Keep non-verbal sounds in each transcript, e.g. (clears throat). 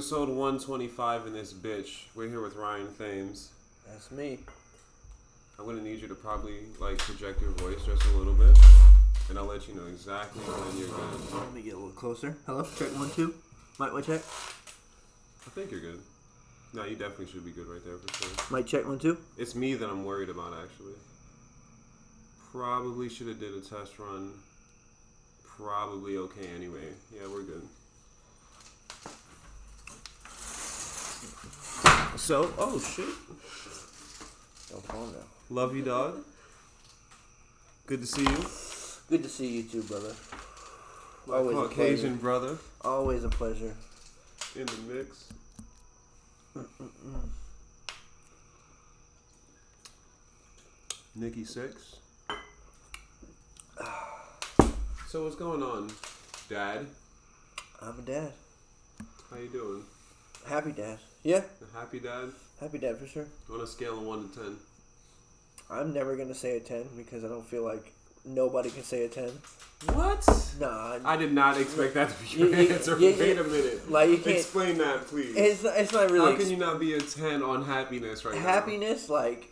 episode 125 in this bitch. We're here with Ryan Thames. That's me. I'm gonna need you to probably like project your voice just a little bit, and I'll let you know exactly when you're good. Let me get a little closer. Hello, check one, two. Mic, one, check. I think you're good. No, you definitely should be good right there for sure. Might check one, two. It's me that I'm worried about actually. Probably should have did a test run. Probably okay anyway. Yeah, we're good. So, oh shit. Calm down. Love you, dog. Good to see you. Good to see you too, brother. My Always a Caucasian brother Always a pleasure. in the mix. Nikki Sixx. So what's going on, Dad? I'm a dad. How you doing? Happy dad. Yeah, A happy dad? happy dad for sure. On a scale of one to ten. I'm never gonna say a ten because I don't feel like nobody can say a ten. What? Nah, I did not expect that to be your you- answer. you- Wait a minute. like you can't. Explain that, please. It's it's not really How can you not be a ten on happiness right now? happiness like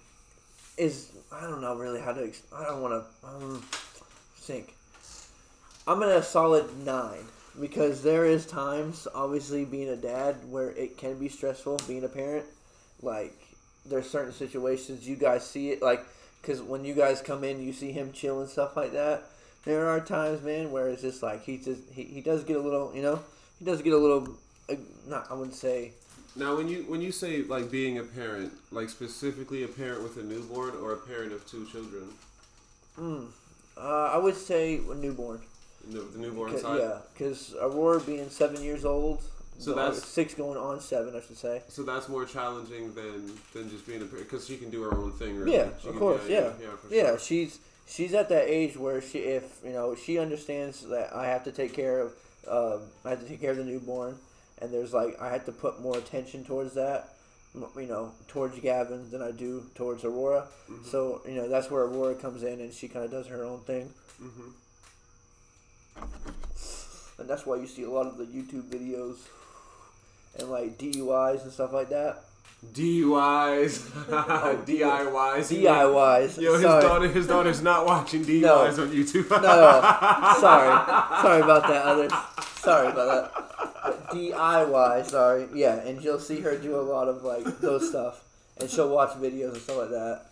is I don't know really how to I don't want to um, think. I'm at a solid nine because there is times, obviously, being a dad where it can be stressful. Being a parent, like there's certain situations you guys see it like because when you guys come in, you see him chill and stuff like that. There are times, man, where it's just like he just he, he does get a little, you know, he does get a little. Uh, not I wouldn't say Now, when you when you say like being a parent, like specifically a parent with a newborn or a parent of two children, Mm, uh, I would say a newborn. The, the newborn Ca- side. yeah, because Aurora being seven years old, So that's- six going on seven, I should say. So that's more challenging than than just being a parent because she can do her own thing. Really. Yeah, She of can- course, yeah. yeah, for Yeah, sure. she's she's at that age where she, if you know, she understands that I have to take care of, um, I have to take care of the newborn, and there's like I have to put more attention towards that, you know, towards Gavin than I do towards Aurora. Mhm. So you know that's where Aurora comes in, and she kind of does her own thing, Mhm. And that's why you see a lot of the YouTube videos, and like DUIs and stuff like that. DUIs, oh, (laughs) DIYs. DIYs. Yo, his Sorry. daughter, his daughter's not watching DUIs No. on YouTube. No, no, (laughs) sorry, sorry about that. Other, sorry about that. But DIY, sorry, yeah, and you'll see her do a lot of like those stuff, and she'll watch videos and stuff like that.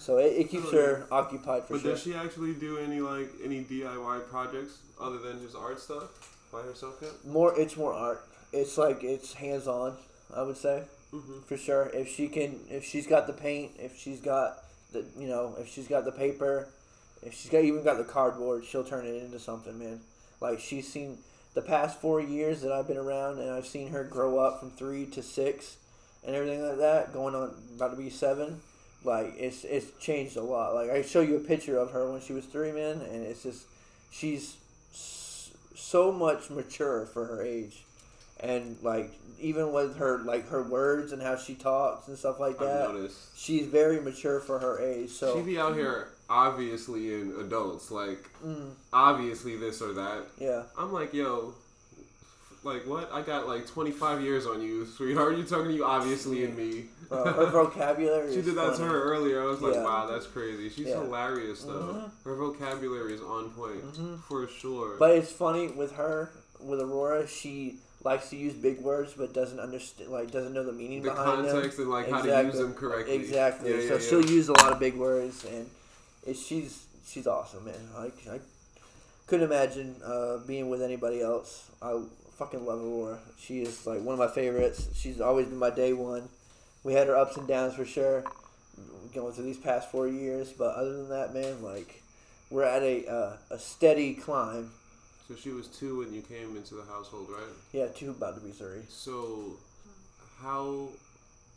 So it, it keeps her occupied for sure. But sure. does she actually do any like any DIY projects other than just art stuff by herself yet? More, it's more art. It's like it's hands on. I would say Mm-hmm. for sure. If she can, if she's got the paint, if she's got the, you know, if she's got the paper, if she's got even got the cardboard, she'll turn it into something, man. Like she's seen the past four years that I've been around, and I've seen her grow up from three to six, and everything like that, going on about to be seven. Like it's it's changed a lot. Like I show you a picture of her when she was three, man, and it's just she's so much mature for her age, and like even with her like her words and how she talks and stuff like that, she's very mature for her age. So she be out here obviously in adults, like mm, obviously this or that. yeah, I'm like, yo, like what? I got like 25 years on you, sweetheart. You're talking to you obviously in me. bro, her vocabulary. (laughs) She is did that to her earlier. I was like, Yeah. wow, that's crazy. She's Yeah. hilarious though. Mhm. Her vocabulary is on point Mhm. for sure. But it's funny with her, with Aurora, she likes to use big words but doesn't understand, like doesn't know the meaning the behind them. context and like how to use Exactly. them correctly. Exactly. Yeah, yeah, so yeah. she'll use a lot of big words, and it, she's she's awesome, man. Like I couldn't imagine uh, being with anybody else. I fucking love Aurora. She is like one of my favorites. She's always been my day one. We had her ups and downs for sure, going through these past four years. But other than that, man, like we're at a uh, a steady climb. So she was two when you came into the household, right? Yeah, two about to be three. So how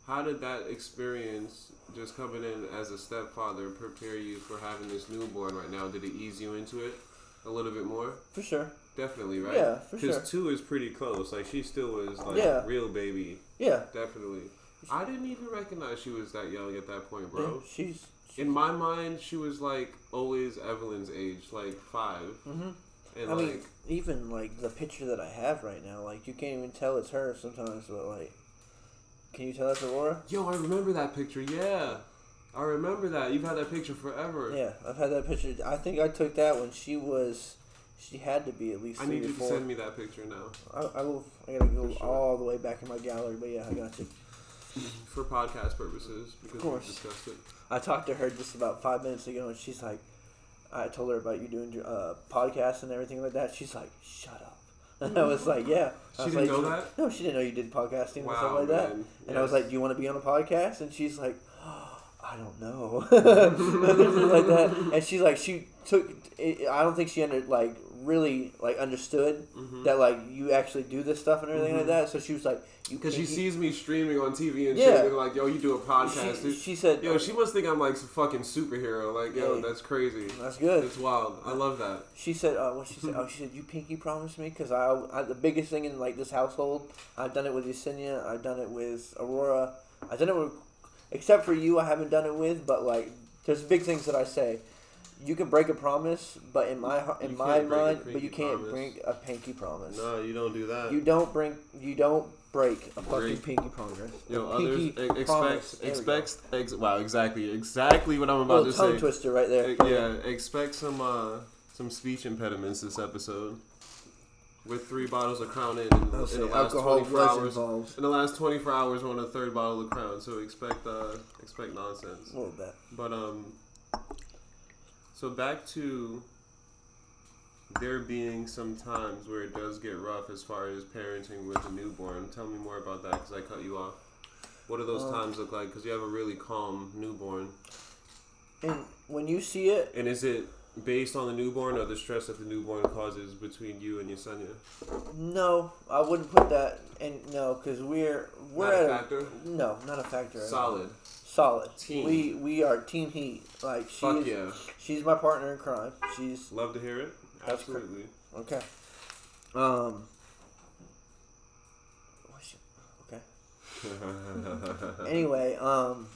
how did that experience just coming in as a stepfather prepare you for having this newborn right now? Did it ease you into it a little bit more? For sure. Definitely, right? Yeah, for Because sure. two is pretty close. Like she still was like Yeah. real baby. Yeah. Definitely. I didn't even recognize she was that young at that point, Yeah, bro. she's. In my mind, she was like always Evelyn's age, like 5 hmm And I like, mean, even like the picture that I have right now, like you can't even tell it's her sometimes. But like, can you tell that's Aurora? yo, I remember that picture. Yeah, I remember that. You've had that picture forever. Yeah, I've had that picture. I think I took that when she was. She had to be at least I need you to four. send me that picture now I, I will. I gotta go sure. all the way back in my gallery, but yeah, I got you. for podcast purposes because we course. discussed it. I talked to her just about five minutes ago, and she's like, I told her about you doing uh, podcasts and everything like that. She's like, shut up. And (laughs) I was like, yeah. I She didn't like, know that? No, she didn't know you did podcasting and stuff Wow, like that. man. And I was like, do you want to be on a podcast? And she's like, I don't know. (laughs) (laughs) Like that. And she's like, she took. It, I don't think she under like really like understood Mhm. that like you actually do this stuff and everything like Mhm. that. So she was like, Because she sees me streaming on TV and Yeah. shit, like, yo, you do a podcast, She, she said, Yo, she must think I'm like some fucking superhero. Like, yo, Hey. that's crazy. that's good. It's wild. I love that. She said, uh, what she said? Oh, she said, you pinky promised me because I, I, the biggest thing in like this household. I've done it with Yesenia. I've done it with Aurora. I've done it with, except for you, I haven't done it with. But like, there's big things that I say. You can break a promise, but in my in You my can't break a mind, but you can't promise. break a pinky promise. No, you don't do that. You don't bring. You don't break a fucking Break. pinky promise. Yo, A others pinky e- promise. expect There we expect ex- wow, exactly, exactly what I'm about Little to tongue say. twister right there. E- yeah, expect some uh some speech impediments this episode. With three bottles of Crown in, in, in the last 24 hours. involved. In the last 24 hours, we're on a third bottle of Crown, so expect uh expect nonsense. A little bit. But um, so back to there being some times where it does get rough as far as parenting with a newborn. Tell me more about that because I cut you off. What do those Um, times look like? Because you have a really calm newborn. And when you see it, And is it based on the newborn or the stress that the newborn causes between you and your Yesenia? No, I wouldn't put that in. No, because we're we're Not at a a- no, not a factor. at all. Solid. Solid. Team. We we are team heat. Like Fuck she's yeah. she's my partner in crime. She's Love to hear it. Absolutely. okay. Um. your- Okay. (laughs) Anyway, um,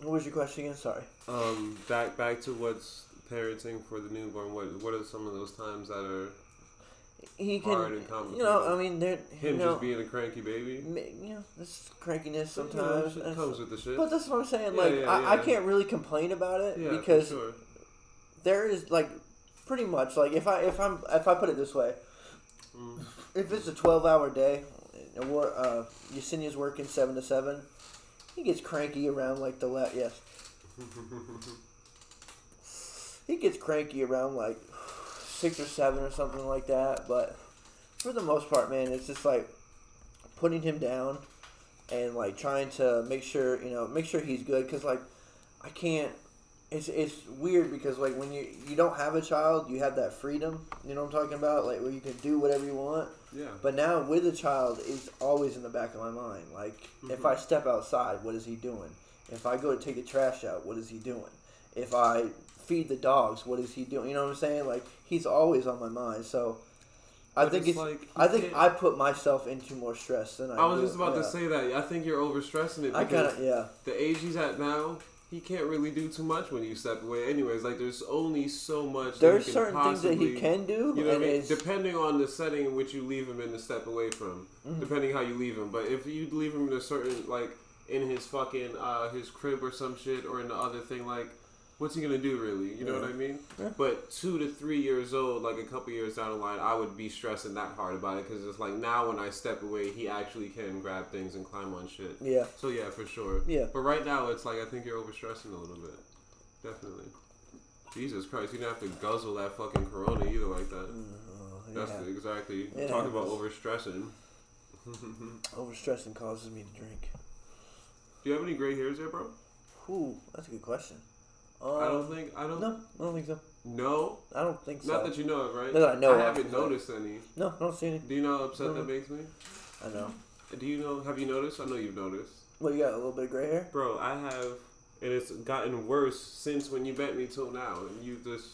what was your question again? Sorry. Um, back back to what's parenting for the newborn. What what are some of those times that are He can, you know, I mean, there, him you know, just being a cranky baby? you know, this crankiness You know, sometimes. shit and- comes with the shit. But that's what I'm saying. Yeah, Like, yeah, I, I can't really complain about it yeah, because sure. there is like pretty much like if I if I'm if I put it this way, Mm. if it's a twelve hour day, we're, uh, Yesenia's working seven to seven, he gets cranky around like the la- yes, (laughs) he gets cranky around like six or seven or something like that. But for the most part, man, it's just like putting him down and like trying to make sure you know make sure he's good because like I can't. It's, it's weird because like when you you don't have a child you have that freedom you know what I'm talking about like where you can do whatever you want Yeah. but now with a child it's always in the back of my mind like if Mhm. I step outside what is he doing if I go to take the trash out what is he doing if I feed the dogs what is he doing you know what I'm saying like he's always on my mind so I But think it's, like I think can't- I put myself into more stress than I. I was do. just about yeah. to say that. I think you're overstressing it I because kind of yeah. the age he's at now, he can't really do too much when you step away. Anyways, like there's only so much. that There's he can certain things that he can do, You know what I mean? Depending on the setting in which you leave him in to step away from, Mhm. depending how you leave him. But if you leave him in a certain like in his fucking uh, his crib or some shit or in the other thing, like what's he gonna do really? You know Yeah. what I mean? Yeah. But two to three years old, like a couple years down the line, I would be stressing that hard about it because it's like now when I step away, he actually can grab things and climb on shit. yeah, So yeah, for sure. yeah. But right now, it's like I think you're overstressing a little bit. Definitely. Jesus Christ, you don't have to guzzle that fucking Corona either like that. Mm, oh, That's yeah. exactly. It Talk about overstressing. (laughs) Overstressing causes me to drink. Do you have any gray hairs there, bro? Ooh, that's a good question. Um, I don't think. I don't. No, I don't think so. No. I don't think so. Not that you know of, right? No, I know I haven't noticed any. no, I don't see any. Do you know how upset No. that makes me? I know. Do you know? Have you noticed? I know you've noticed, Well, you got a little bit of gray hair. bro. I have, and it's gotten worse since when you met me till now, and you just,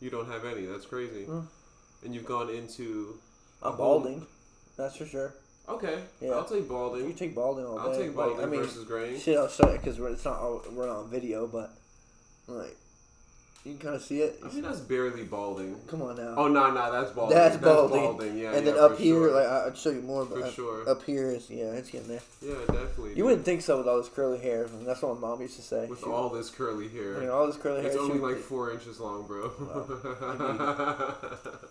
you don't have any. That's crazy. Mm. And you've gone into. I'm a whole- balding. That's for sure. Okay. Yeah. I'll take balding. You take balding all day. I'll take Like, balding I mean, versus graying. shit, I'll show it because it's not we're not on video, but like you can kind of see it. I mean, that's barely balding. Come on now. Oh no, no, that's balding. That's balding. Yeah, and yeah, then up here, sure. like I- I'd show you more, but for up, sure. up here is yeah, it's getting there. Yeah, definitely. You dude. wouldn't think so with all this curly hair. And that's what my mom used to say. with She- all this curly hair. you know, all this curly it's hair. only she- like four inches long, bro. (laughs)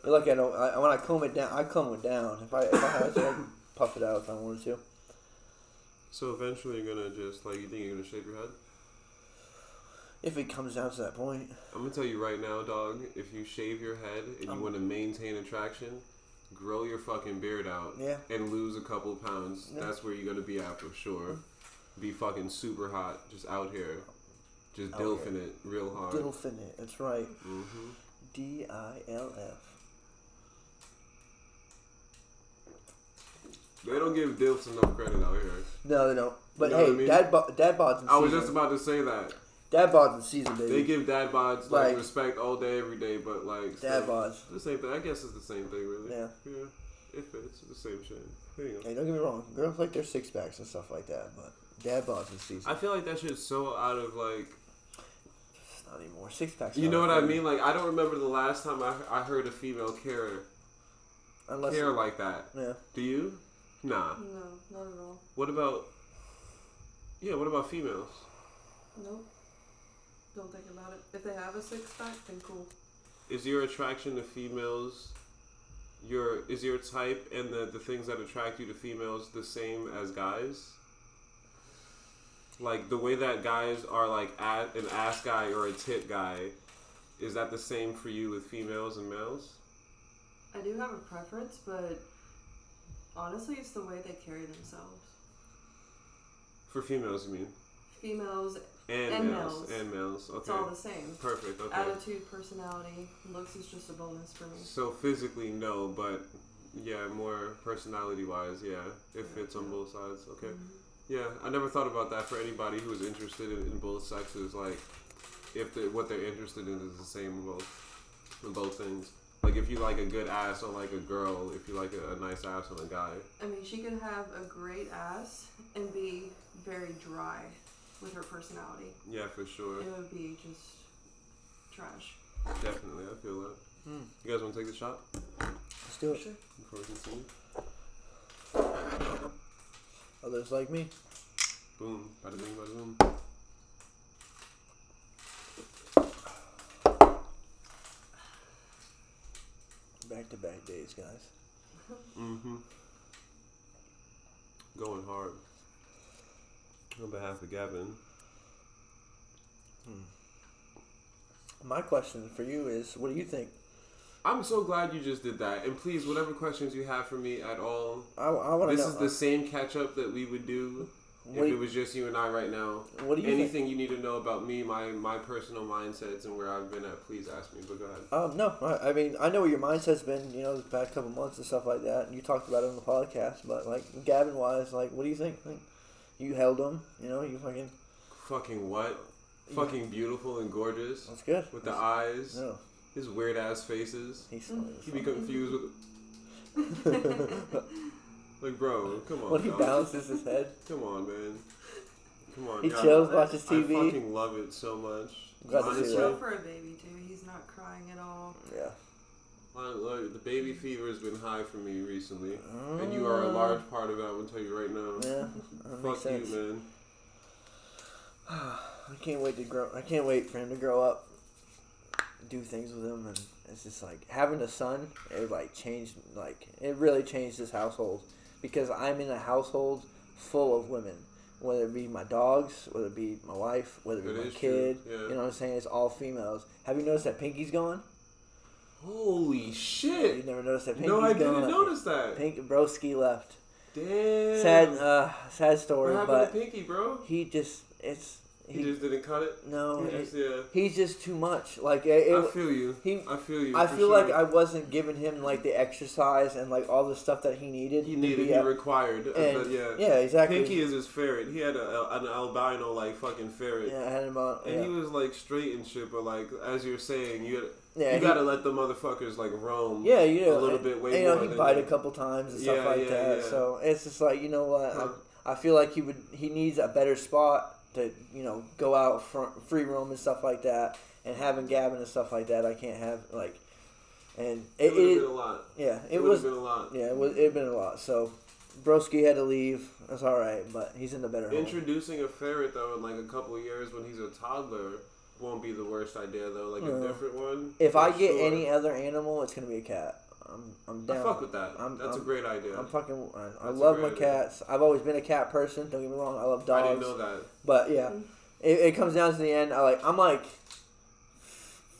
You're lucky I don't. I, when I comb it down, I comb it down. If I if I had to, I'd puff it out if I wanted to. so eventually, you're gonna just like you think you're gonna shave your head? If it comes down to that point, I'm gonna tell you right now, dog. If you shave your head and you Um, want to maintain attraction, grow your fucking beard out yeah. and lose a couple pounds. Yeah. That's where you're gonna be at for sure. Be fucking super hot, just out here, just Out dilfing it real hard. Dilfin it. That's right. hmm D I L F. They don't give dilfs enough credit out here. No, they don't. But You know hey, I mean? dad, bo- dad bods I was just about to say that. Dad bods in season, baby. They give dad bods like, Like- respect all day, every day, but like dad still- bods. the same thing. I guess it's the same thing, really. Yeah. Yeah. If it's the same shit. There you. Hey, don't get me wrong. Girls like their six packs and stuff like that, but dad bods in season. I feel like that shit's so out of like. It's not anymore. Six packs. You know what I mean? Like I don't remember the last time I, I heard a female care Unless care like that. yeah. Do you? Nah. No, not at all. What about? Yeah. What about females? Nope. Don't think about it. If they have a six pack, then cool. Is your attraction to females? Your is your type and the the things that attract you to females the same as guys? Like the way that guys are like a an ass guy or a tit guy, is that the same for you with females and males? I do have a preference, but honestly, it's the way they carry themselves. For females, you mean? Females, And, And males. males. And males. it's Okay. all the same. Perfect. Okay. Attitude, personality, looks is just a bonus for me. So physically, no, but yeah, more personality wise, yeah, it fits on both sides. Okay. Mhm. Yeah, I never thought about that for anybody who's interested in, in both sexes. Like, if the, what they're interested in is the same in both, in both things. Like, if you like a good ass on like a girl, if you like a, a nice ass on a guy. I mean, she could have a great ass and be very dry with her personality. Yeah, for sure. It would be just trash. Definitely, I feel that. Hmm. You guys want to take the shot Let's do it. Sure. before we continue? Others like me. Boom, bada bing, bada boom. Back to back days, guys. Mm-hmm. Going hard. On behalf of Gavin. My question for you is, what do you think? I'm so glad you just did that. And please, whatever questions you have for me at all, I, I want to this know. is the same catch up that we would do what, if do it was just you and I right now. what do you think? Anything you need to know about me, my my personal mindsets, and where I've been at, please ask me. But go ahead. Um, no, I, I mean, I know what your mindset's been, you know, the past couple months and stuff like that. And you talked about it on the podcast, but like Gavin wise, like, what do you think? Like, you held him, you know, you fucking. Fucking what? Fucking beautiful and gorgeous That's good. with the eyes, No, his weird ass faces. he's funny. as He be confused with. (laughs) like, bro, come on. when he dog. balances his head, Come on, man. Come on. he God. chills, watches I TV. fucking love it so much. Glad to see He's Honestly, that. chill for a baby too. He's not crying at all. Yeah. Like, like, the baby fever has been high for me recently, and you are a Uh, large part of it. I'm gonna tell you right now. Yeah, (laughs) Fuck you, sense. man. (sighs) I can't wait to grow. I can't wait for him to grow up, do things with him, and it's just like having a son. It like changed, like it really changed this household because I'm in a household full of women. Whether it be my dogs, whether it be my wife, whether it be It my kid, yeah. you know what I'm saying? It's all females. Have you noticed that Pinky's gone? Holy shit! You never noticed that Pinky's No, I didn't notice that. Pink Broski left. Damn. Sad, uh, sad story, What happened but to Pinky, bro? he just it's He, he, just didn't cut it. no, He just, yeah. he's just too much. Like it, it, I feel you. he I feel you. I feel sure. like I wasn't giving him like the exercise and like all the stuff that he needed. He needed, he a- required. uh, and- yeah. yeah, exactly. Pinky is his ferret. He had a, an albino like fucking ferret. yeah, I had him on. And Yeah. he was like straight and shit, but like as you're saying, you had, Yeah, you he- gotta let the motherfuckers like roam. Yeah, you know, a little and- bit way and, you know, he bite a couple times and stuff Yeah, like yeah, that. yeah. So it's just like you know what, Huh. I, I feel like he would he needs a better spot to you know go out front, free roam and stuff like that, and having Gavin and stuff like that. I can't have like, and It it, would have been a lot. yeah, It, it was been a lot. yeah, it was it been a lot. So Broski had to leave. That's all right, but he's in the better home. Introducing a ferret though in like a couple of years when he's a toddler won't be the worst idea though. Like No. a different one. If I get sure. any other animal, it's gonna be a cat. I'm I'm down. I fuck with that. I'm- That's I'm- a great idea. I'm fucking. I, I love great my idea. cats. I've always been a cat person. Don't get me wrong. I love dogs. I didn't know that. But yeah, it, it comes down to the end. I like. I'm like.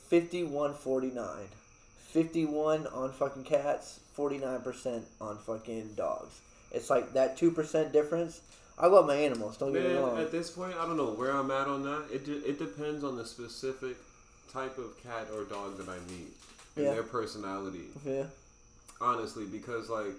51 49. 51 on fucking cats, 49% on fucking dogs. It's like that 2% difference. I love my animals, don't get me Man, wrong. at this point, I don't know where I'm at on that. It de- it depends on the specific type of cat or dog that I meet and Yeah. their personality. Yeah. honestly because like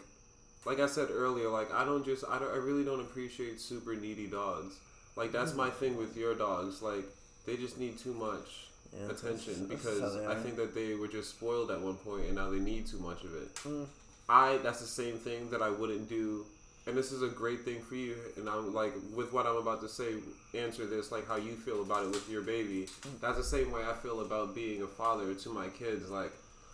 like i said earlier like i don't just i, don't, I really don't appreciate super needy dogs like that's my thing with your dogs like they just need too much yeah attention that's- that's because they i think that they were just spoiled at one point and now they need too much of it Mm. i that's the same thing that i wouldn't do and this is a great thing for you. And i'm like with what i'm about to say answer this like how you feel about it with your baby. That's the same way i feel about being a father to my kids. Like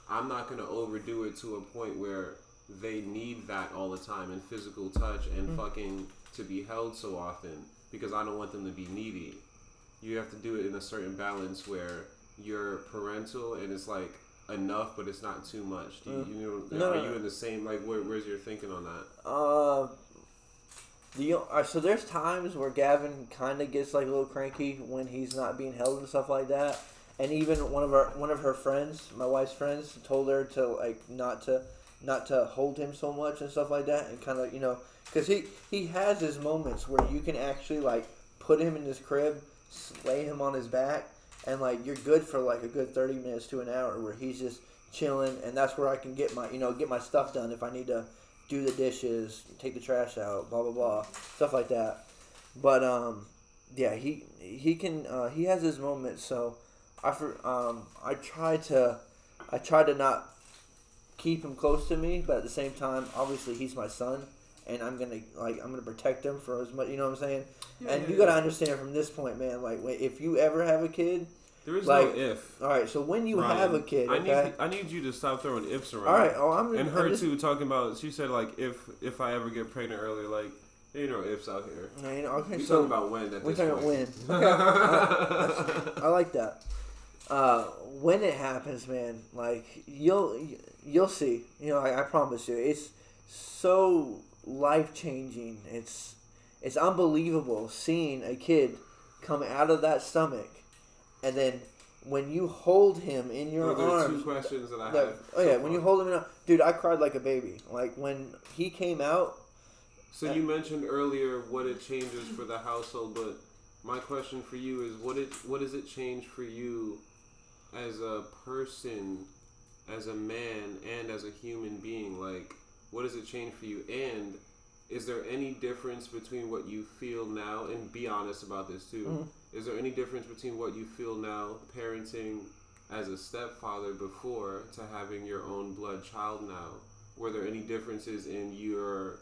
i'm not going to overdo it to a point where they need that all the time and physical touch and mm. fucking to be held so often because i don't want them to be needy. You have to do it in a certain balance where you're parental and it's like enough but it's not too much do you, Mm. you know No, are you in the same like where, where's your thinking on that Uh, the uh, so there's times where Gavin kind of gets like a little cranky when he's not being held and stuff like that. And even one of our one of her friends, my wife's friends, told her to like not to not to hold him so much and stuff like that, and kind of you know because he he has his moments where you can actually like put him in his crib, lay him on his back, and like you're good for like a good thirty minutes to an hour where he's just chilling, and that's where I can get my you know get my stuff done if I need to do the dishes, take the trash out, blah blah blah, stuff like that. But um, yeah, he he can uh, he has his moments. So I for um I try to I try to not keep him close to me, but at the same time, obviously he's my son, and I'm gonna like I'm gonna protect him for as much. You know what I'm saying? Yeah, and yeah, you gotta yeah. understand from this point, man. Like wait, if you ever have a kid, there is like, no if all right. So when you Ryan. have a kid, I okay. need I need you to stop throwing ifs around. all right. Oh, I'm And I'm her just- too, talking about. She said like if if I ever get pregnant early, like there ain't no ifs out here. No, you know, okay, We so talking about when at we're this talking point. about when. (laughs) Okay. That's- I like that. Uh, when it happens, man, like you'll you'll see. You know, I, I promise you, it's so life changing. It's it's unbelievable seeing a kid come out of that stomach, and then when you hold him in your are two arms. questions that I that- have. oh so yeah, when you hold him in, a, dude, I cried like a baby. Like when he came out. So you mentioned earlier what it changes for the household, but my question for you is what it what does it change for you as a person, as a man, and as a human being? Like, what does it change for you? And is there any difference between what you feel now? And be honest about this too. Mhm. Is there any difference between what you feel now, parenting as a stepfather before, to having your own blood child now? Were there any differences in your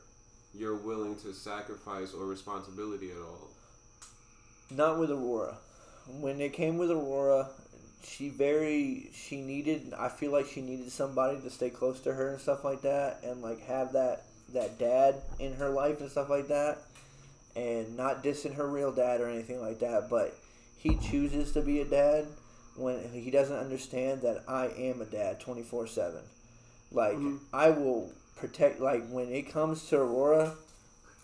you're willing to sacrifice or responsibility at all? Not with Aurora. When it came with Aurora, she very she needed. I feel like she needed somebody to stay close to her and stuff like that, and like have that that dad in her life and stuff like that, and not dissing her real dad or anything like that. But he chooses to be a dad when he doesn't understand that I am a dad twenty four seven. Like Mhm. I will protect. Like when it comes to Aurora.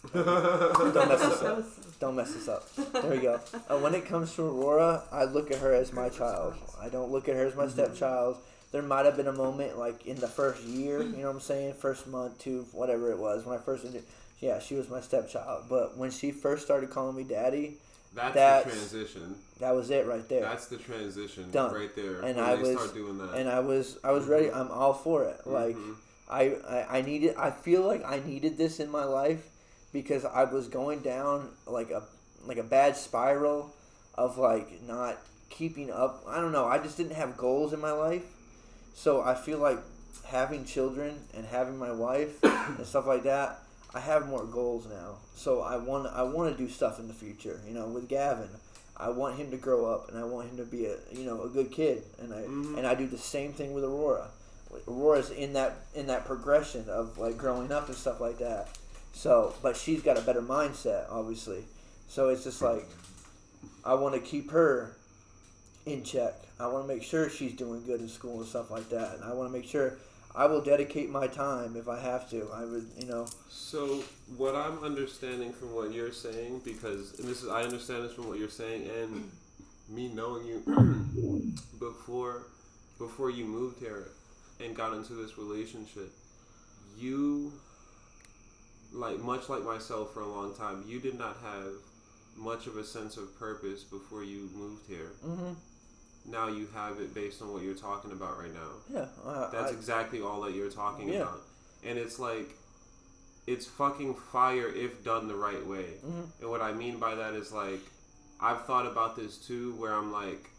(laughs) Don't mess this up. Don't mess this up. There we go. Uh, when it comes to Aurora, I look at her as my child. I don't look at her as my stepchild. There might have been a moment like in the first year, you know what I'm saying, first month, two, whatever it was, when I first, yeah, she was my stepchild. But when she first started calling me daddy, That's, That's- the transition. that was it right there. That's the transition Done. right there. And I was- start doing that. and I was, I was ready. I'm all for it. Like Mhm. I, I, I needed. I feel like I needed this in my life because I was going down like a like a bad spiral of like not keeping up. I don't know. I just didn't have goals in my life, So I feel like having children and having my wife (coughs) and stuff like that, I have more goals now. So I want I want to do stuff in the future. You know, with Gavin, I want him to grow up and I want him to be a you know a good kid. And I Mhm. and I do the same thing with Aurora. Aurora's in that in that progression of like growing up and stuff like that. So, but she's got a better mindset, obviously. So it's just like I want to keep her in check. I want to make sure she's doing good in school and stuff like that. And I want to make sure I will dedicate my time if I have to. I would, you know. So what I'm understanding from what you're saying, because and this is I understand this from what you're saying, and me knowing you (clears throat) before before you moved here and got into this relationship, you like much like myself for a long time, you did not have much of a sense of purpose before you moved here. hmm Now you have it based on what you're talking about right now. Yeah. Uh, That's I, exactly all that you're talking Yeah. about. And it's like, it's fucking fire if done the right way. Mhm. And what I mean by that is like, I've thought about this too, where I'm like,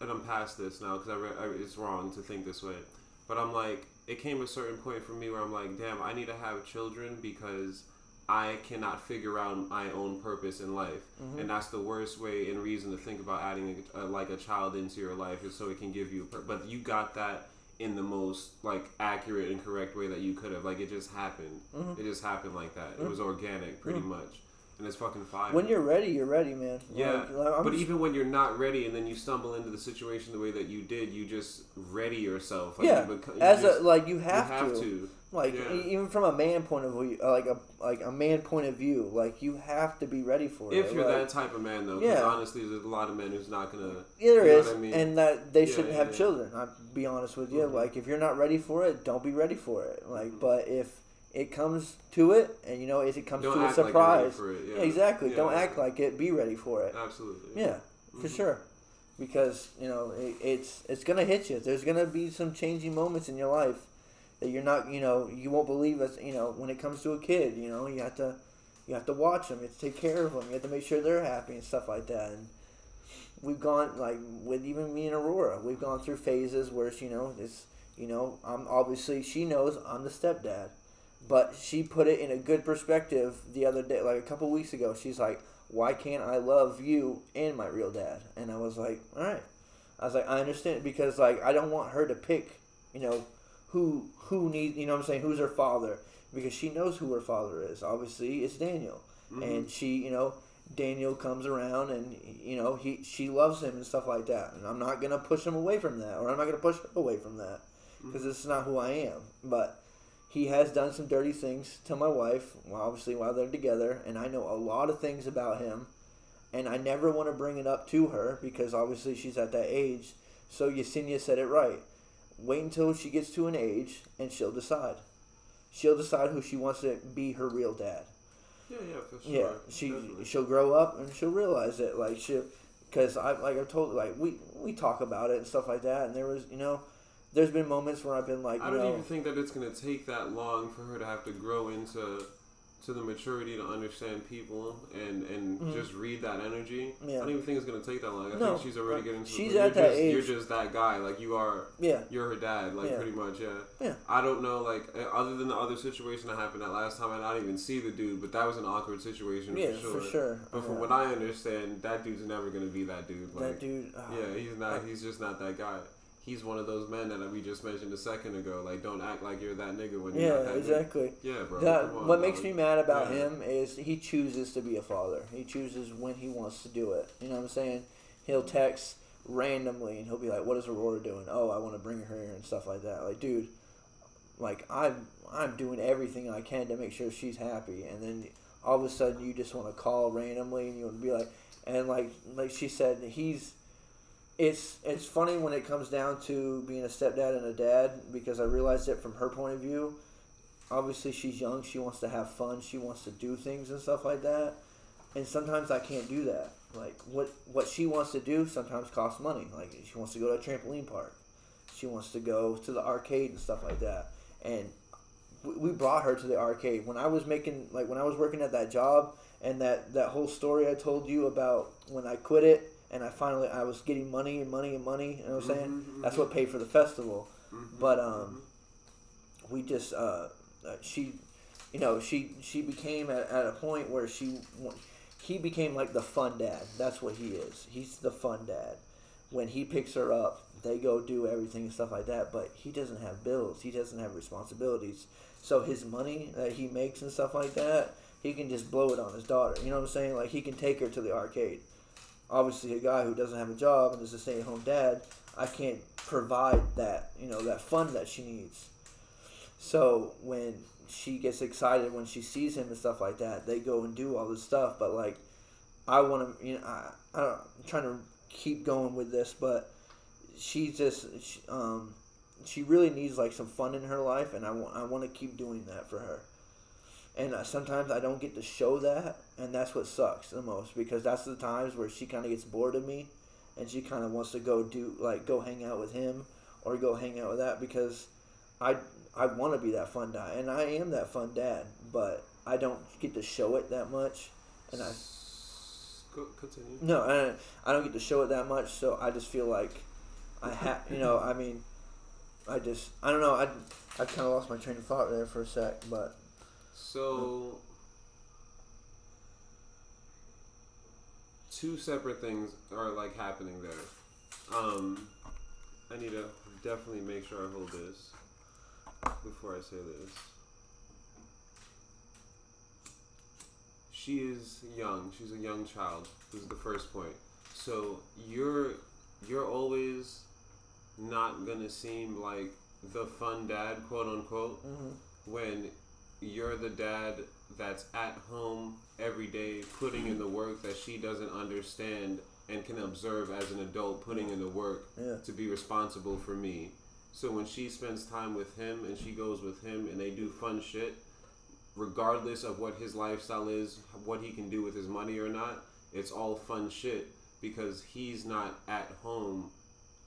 and I'm past this now because I, re- I it's wrong to think this way. But I'm like, it came a certain point for me where I'm like, damn, I need to have children because I cannot figure out my own purpose in life, Mhm. and that's the worst way and reason to think about adding a, a, like a child into your life is so it can give you. A pur- but you got that in the most like accurate and correct way that you could have. Like it just happened. Mhm. It just happened like that. It was organic, pretty much, and it's fucking fire. when you're ready, you're ready, man. Yeah, Like, but just- even when you're not ready, and then you stumble into the situation the way that you did, you just ready yourself. Like, yeah, you beco- you as just- a like you you have, have to. to. Like Yeah. e- even from a man point of view, uh, like a like a man point of view, like you have to be ready for it. If you're like, that type of man, though, Yeah. honestly, there's a lot of men who's not gonna. Yeah, there is, I mean? and that they Yeah, shouldn't have children. I'll be honest with you. Mhm. Like, if you're not ready for it, don't be ready for it. Like, Mhm. but if it comes to it, and you know, if it comes Don't to a act like you're ready surprise, for it. Yeah. exactly. Don't act like it. Be ready for it. Absolutely. Yeah, for Mhm. sure. Because you know, it, it's it's gonna hit you. There's gonna be some changing moments in your life that you're not. You know, you won't believe us. You know, when it comes to a kid, you know, you have to you have to watch them. You have to take care of them. You have to make sure they're happy and stuff like that. And we've gone like with even me and Aurora, we've gone through phases where you know it's you know I'm obviously she knows I'm the stepdad, but she put it in a good perspective the other day, like a couple weeks ago. She's like, "Why can't I love you and my real dad?" And I was like, "All right." I was like, "I understand because like I don't want her to pick, you know, who who needs you know what I'm saying who's her father because she knows who her father is. Obviously, it's Daniel, Mhm. and she you know Daniel comes around and you know he she loves him and stuff like that. And I'm not gonna push him away from that, or I'm not gonna push her away from that because this is not who I am. But he has done some dirty things to my wife, well, obviously while they're together, and I know a lot of things about him, and I never want to bring it up to her because obviously she's at that age. So Yesenia said it right. Wait until she gets to an age, and she'll decide. She'll decide who she wants to be her real dad. Yeah, yeah, for sure. Yeah, she Definitely. she'll grow up and she'll realize it. Like she, because I like I told like we we talk about it and stuff like that. And there was you know, there's been moments where I've been like I don't know even think that it's gonna take that long for her to have to grow into to the maturity to understand people and and Mhm. just read that energy. I don't even think it's gonna take that long. I No, think she's already getting to she's the, at you're that just, age. You're just that guy. Like you are. yeah You're her dad. Like Yeah. pretty much. Yeah. Yeah. I don't know. Like uh, other than the other situation that happened that last time, I didn't even see the dude, but that was an awkward situation yeah for sure. for sure. But from Yeah. what I understand, that dude's never gonna be that dude. Like, that dude. oh, yeah, he's not. He's just not that guy. He's one of those men that we just mentioned a second ago. Like, don't act like you're that nigga when you're yeah not that exactly. Nigga. Yeah, bro. That, on, what makes me mad about Yeah. him is he chooses to be a father. He chooses when he wants to do it. You know what I'm saying? He'll text randomly and he'll be like, "What is Aurora doing? Oh, I want to bring her here and stuff like that." Like, dude, like I'm I'm doing everything I can to make sure she's happy, and then all of a sudden you just want to call randomly and you want to be like, and like like she said, he's. It's it's funny when it comes down to being a stepdad and a dad because I realized it from her point of view. Obviously she's young. She wants to have fun. She wants to do things and stuff like that. And sometimes i can't do that. Like what what she wants to do sometimes costs money. Like she wants to go to a trampoline park. She wants to go to the arcade and stuff like that. And we, brought her to the arcade. When i was making like when i was working at that job and that that whole story i told you about when i quit it and i finally i was getting money and money and money you know what i'm saying Mhm, that's mhm. what paid for the festival Mhm, But um, we just uh, uh, she, you know, she she became at, at a point where she he became like the fun dad. That's what he is. He's the fun dad. When he picks her up, they go do everything and stuff like that. But he doesn't have bills. He doesn't have responsibilities. So his money that he makes and stuff like that, he can just blow it on his daughter. You know what I'm saying? Like he can take her to the arcade. Obviously, a guy who doesn't have a job and is a stay-at-home dad, I can't provide that you know that fun that she needs. So when she gets excited when she sees him and stuff like that, they go and do all this stuff. But like, I want to, you know, I, I don't, I'm trying to keep going with this, but she just, she, um, she really needs like some fun in her life, and I want, I want to keep doing that for her. And uh, sometimes I don't get to show that, and that's what sucks the most because that's the times where she kind of gets bored of me, and she kind of wants to go do like go hang out with him or go hang out with that because I I want to be that fun dad, and I am that fun dad, but I don't get to show it that much, and I continue. no, I, I don't get to show it that much, so I just feel like I have, you know, I mean, I just, I don't know, I, I kind of lost my train of thought there for a sec, but So, two separate things are like happening there. Um, I need to definitely make sure I hold this before I say this. She is young. She's a young child. This is the first point. So you're you're always not gonna seem like the fun dad, quote unquote, when you're the dad that's at home every day putting in the work that she doesn't understand and can observe as an adult putting in the work Yeah. to be responsible for me. So when she spends time with him and she goes with him and they do fun shit, regardless of what his lifestyle is, what he can do with his money or not, it's all fun shit because he's not at home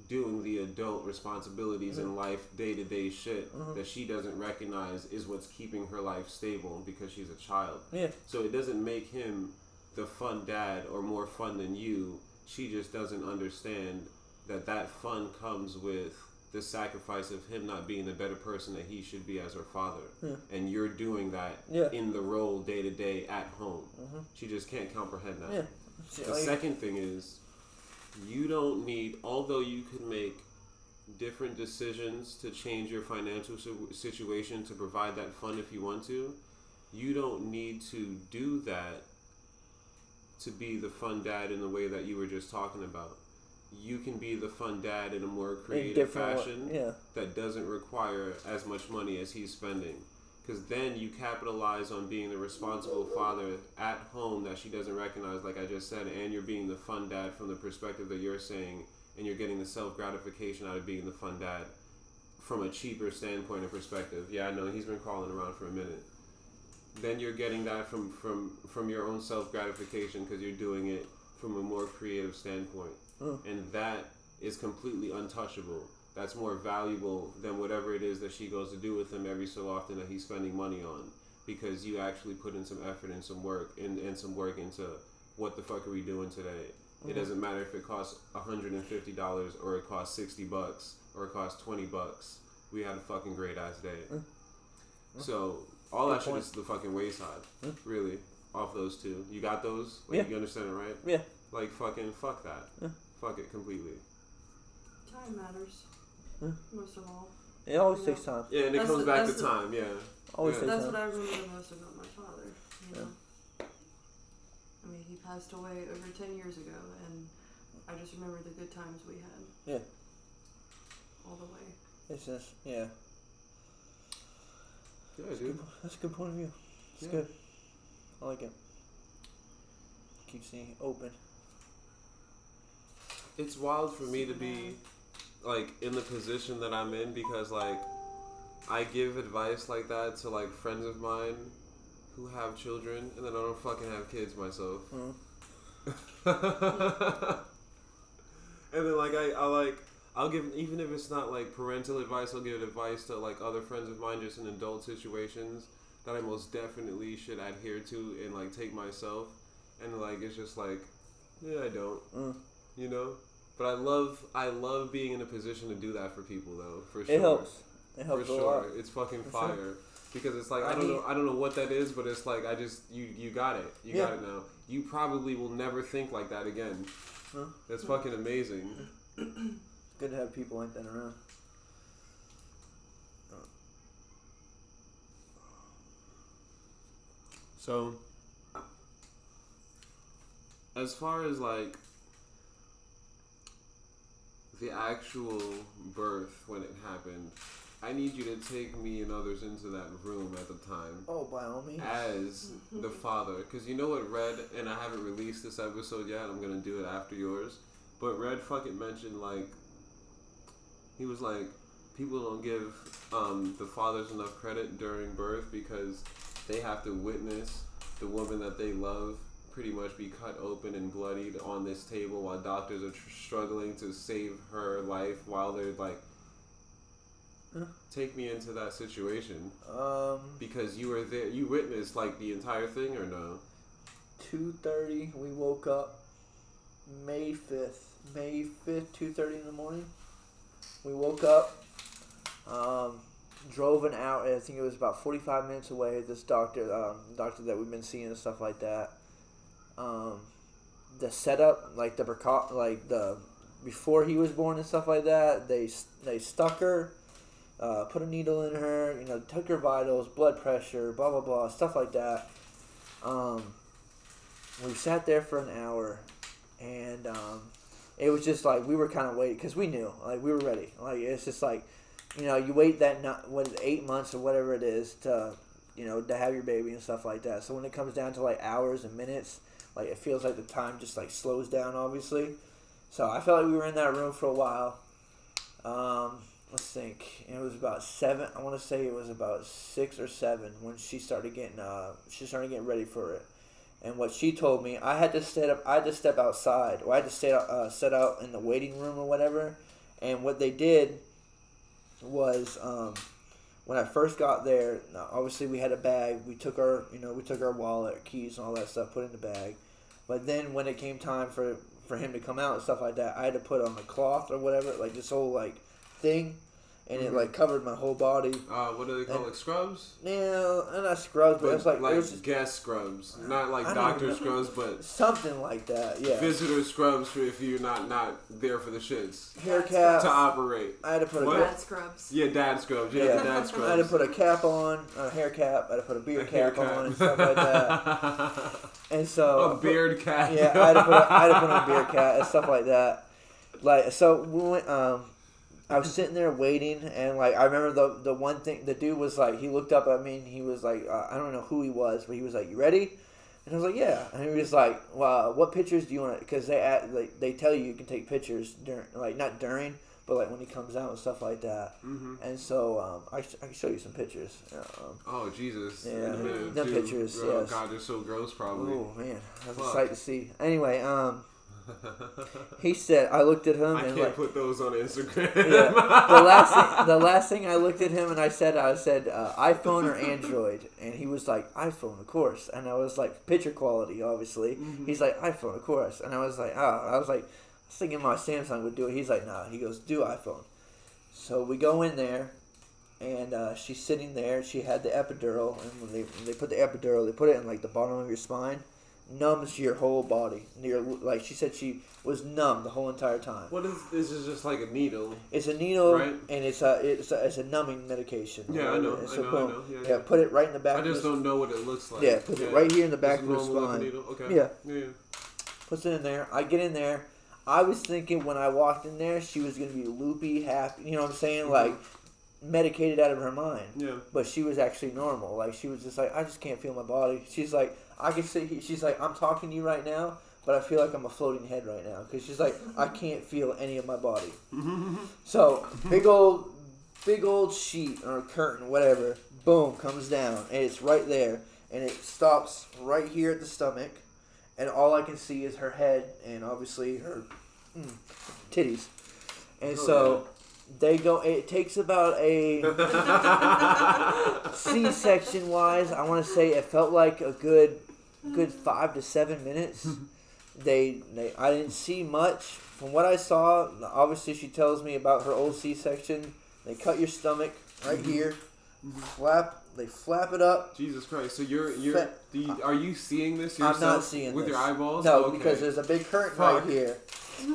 doing the adult responsibilities in mm-hmm. life, day to day shit mm-hmm. that she doesn't recognize is what's keeping her life stable because she's a child. yeah, So it doesn't make him the fun dad or more fun than you. She just doesn't understand that that fun comes with the sacrifice of him not being the better person that he should be as her father. And you're doing that Yeah. in the role day to day at home. Mm-hmm. She just can't comprehend that. yeah. See, The like- second thing is, you don't need, although you can make different decisions to change your financial situation to provide that fund if you want to, you don't need to do that to be the fun dad in the way that you were just talking about. You can be the fun dad in a more creative fashion yeah, that doesn't require as much money as he's spending. Because then you capitalize on being the responsible father at home that she doesn't recognize, like I just said, and you're being the fun dad from the perspective that you're saying, and you're getting the self gratification out of being the fun dad from a cheaper standpoint and perspective. Yeah, I know he's been crawling around for a minute. Then you're getting that from from from your own self gratification because you're doing it from a more creative standpoint, and that is completely untouchable. That's more valuable than whatever it is that she goes to do with him every so often that he's spending money on, because you actually put in some effort and some work and, and some work into what the fuck are we doing today. It mm-hmm. doesn't matter if it costs hundred and fifty dollars or it costs sixty bucks or it costs twenty bucks. We had a fucking great ass day. Mm. Mm. So all Good that shit is the fucking wayside, mm. really. Off those two, you got those. Like, Yeah. You understand it, right? yeah, Like fucking fuck that. Fuck it completely. Time matters. Hmm. Most of all. it always Yeah. takes time. Yeah, and it That's comes the- back to that's the- time. Yeah. Always Yeah. takes That's time. what I remember most about my father. You know? I mean, he passed away over 10 years ago, and I just remember the good times we had. Yeah. All the way. It's just yeah. Yeah, That's, dude. good, that's a good point of view. It's Yeah. good. I like it. Keeps me open. It's wild for me to be like in the position that I'm in because like I give advice like that to like friends of mine who have children and then I don't fucking have kids myself. Mhm. (laughs) and then like I, I like I'll give even if it's not like parental advice, I'll give advice to like other friends of mine just in adult situations that I most definitely should adhere to and like take myself. And like it's just like, yeah, I don't, Mm. you know. But I love I love being in a position to do that for people though. For sure. It helps. It For helps a sure. lot. It's fucking For sure. fire. Because it's like I I, don't need- know I don't know what that is, but it's like I just you you got it. You Yeah. got it now. You probably will never think like that again. Huh? That's fucking amazing. Good to have people like that around. So, as far as like the actual birth when it happened, I need you to take me and others into that room at the time Oh, by all means. as the father. Because you know what Red, and I haven't released this episode yet, I'm going to do it after yours. But Red fucking mentioned, like, he was like, people don't give um, the fathers enough credit during birth because they have to witness the woman that they love pretty much be cut open and bloodied on this table while doctors are tr- struggling to save her life while they're like, take me into that situation Um, because you were there. You witnessed like the entire thing, or no? two thirty. We woke up. May fifth. May fifth, two thirty in the morning. We woke up. Um, drove an hour. I think it was about forty five minutes away. This doctor, um, doctor that we've been seeing and stuff like that. Um, the setup, like the like the before he was born and stuff like that. They they stuck her. Uh, put a needle in her, you know, took her vitals, blood pressure, blah blah blah, stuff like that. Um, we sat there for an hour, and um, it was just like we were kind of waiting because we knew, like we were ready. Like it's just like, you know, you wait that not what eight months or whatever it is to, you know, to have your baby and stuff like that. So when it comes down to like hours and minutes, like it feels like the time just like slows down, obviously. So I felt like we were in that room for a while. Um, let's think. It was about seven. I want to say it was about six or seven when she started getting uh she started getting ready for it. And what she told me, I had to step up. I had to step outside, or I had to stay uh, set out in the waiting room or whatever. And what they did was um, when I first got there. Obviously, we had a bag. We took our you know we took our wallet, keys, and all that stuff, put in the bag. But then when it came time for for him to come out and stuff like that, I had to put on a cloth or whatever, like this whole like thing, and it Mhm. like covered my whole body. Uh, what do they call And- it? Scrubs? Yeah, not scrubs, scrubbed, but, it's like, like it just guest scrubs, not like doctor scrubs, but something like that. Yeah, visitor scrubs for if you're not not there for the shits hair cap. to operate. I had to put a What? cap. Bad scrubs. Yeah, dad scrubs. Yeah, Yeah. the dad I had to put a cap on, a hair cap. I had to put a beard A hair cap, on and stuff like that. (laughs) And so a beard cap. Yeah, I had to put a, I had to put on a beard (laughs) cap and stuff like that. Like so, we went. Um, I was sitting there waiting, and like I remember the the one thing the dude was like he looked up at me and he was like uh, I don't know who he was, but he was like, "You ready?" And I was like, "Yeah." And he was like, "Well, what pictures do you want?" Because they add, like they tell you you can take pictures during like not during, but like when he comes out and stuff like that. hmm And so um, I, sh- I can show you some pictures. Um, Oh Jesus! Yeah, minute, pictures, Oh, yes. God, they're so gross. Probably. oh man, that's a sight to see. Anyway, um, he said I looked at him I and can't like put those on Instagram. yeah, the last thing, the (laughs) last thing I looked at him and I said I said uh, iPhone or Android, and he was like iPhone, of course. And I was like picture quality, obviously. Mhm. He's like iPhone, of course. And I was like, oh, I was like, I was thinking my Samsung would do it. He's like, nah. He goes, do iPhone. So we go in there, and uh, she's sitting there. She had the epidural, and when they when they put the epidural, they put it in like the bottom of your spine, numbs your whole body. Near like she said, she was numb the whole entire time. What is this? Is just like a needle. It's a needle, Right. and it's a it's a, it's a numbing medication. Yeah, I know. And I so know. I know. Yeah, Yeah, put it right in the back. I just don't know what it looks like. Yeah, put it right here in the back Just of the normal like a spine. needle? Okay. Yeah. Yeah. Puts it in there. I get in there. I was thinking when I walked in there, she was gonna be loopy, happy. You know what I'm saying? Mhm. Like medicated out of her mind. Yeah. But she was actually normal. Like she was just like, I just can't feel my body. She's like, I can see. She's like, I'm talking to you right now, but I feel like I'm a floating head right now because she's like, I can't feel any of my body. (laughs) So big old, big old sheet or curtain, whatever, boom, comes down, and it's right there, and it stops right here at the stomach, and all I can see is her head and obviously her mm, titties, and Oh, so they go. It takes about a (laughs) C-section wise. I want to say it felt like a good, good five to seven minutes. they they I didn't see much from what I saw. Obviously, she tells me about her old C section. They cut your stomach right Mhm. here, flap. They flap it up. Jesus Christ! So you're you're do you, are you seeing this I'm not yourself seeing with this. your eyeballs? No, Okay. because there's a big curtain Fuck. right here.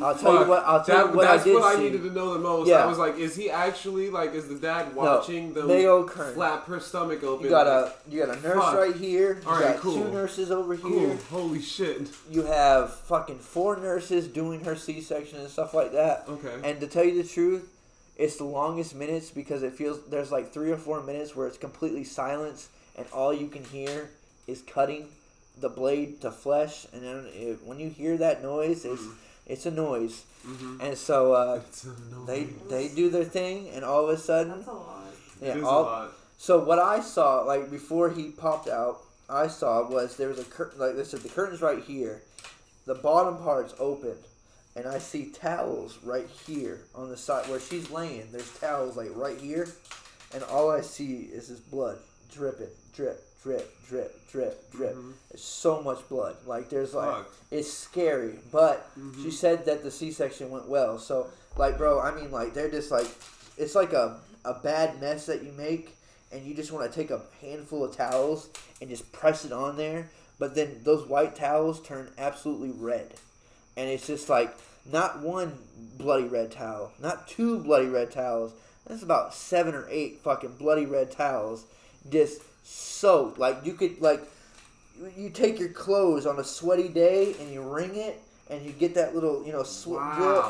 I'll tell you what. I'll tell That, you what I that's did what I see. needed to know the most. Yeah. I was like, is he actually like, is the dad watching them old curtain. flap her stomach open? You got a you got a nurse Fuck. right here. You All right, got cool. two nurses over cool. here. Holy shit. You have fucking four nurses doing her C section and stuff like that. Okay. And to tell you the truth, it's the longest minutes because it feels there's like three or four minutes where it's completely silence and all you can hear is cutting the blade to flesh. And then it, when you hear that noise, it's Mhm. It's a noise. mm-hmm. And so uh, It's a no. they they do their thing, and all of a sudden, That's a lot. yeah, is all, a lot. So what I saw, like before he popped out, I saw was there was a curtain. Like I said, the curtain's right here. The bottom part's open, and I see towels right here on the side where she's laying. There's towels like right here, and all I see is this blood dripping, drip, drip, drip, drip, drip. Mhm. There's so much blood. Like there's like Fuck. it's scary, but Mhm. she said that the C-section went well. So, like, bro, I mean, like, they're just like, it's like a, a bad mess that you make, and you just want to take a handful of towels and just press it on there. But then those white towels turn absolutely red, and it's just like not one bloody red towel, not two bloody red towels. That's about seven or eight fucking bloody red towels, just soaked. Like you could like you- you take your clothes on a sweaty day and you wring it and you get that little you know sweat drip.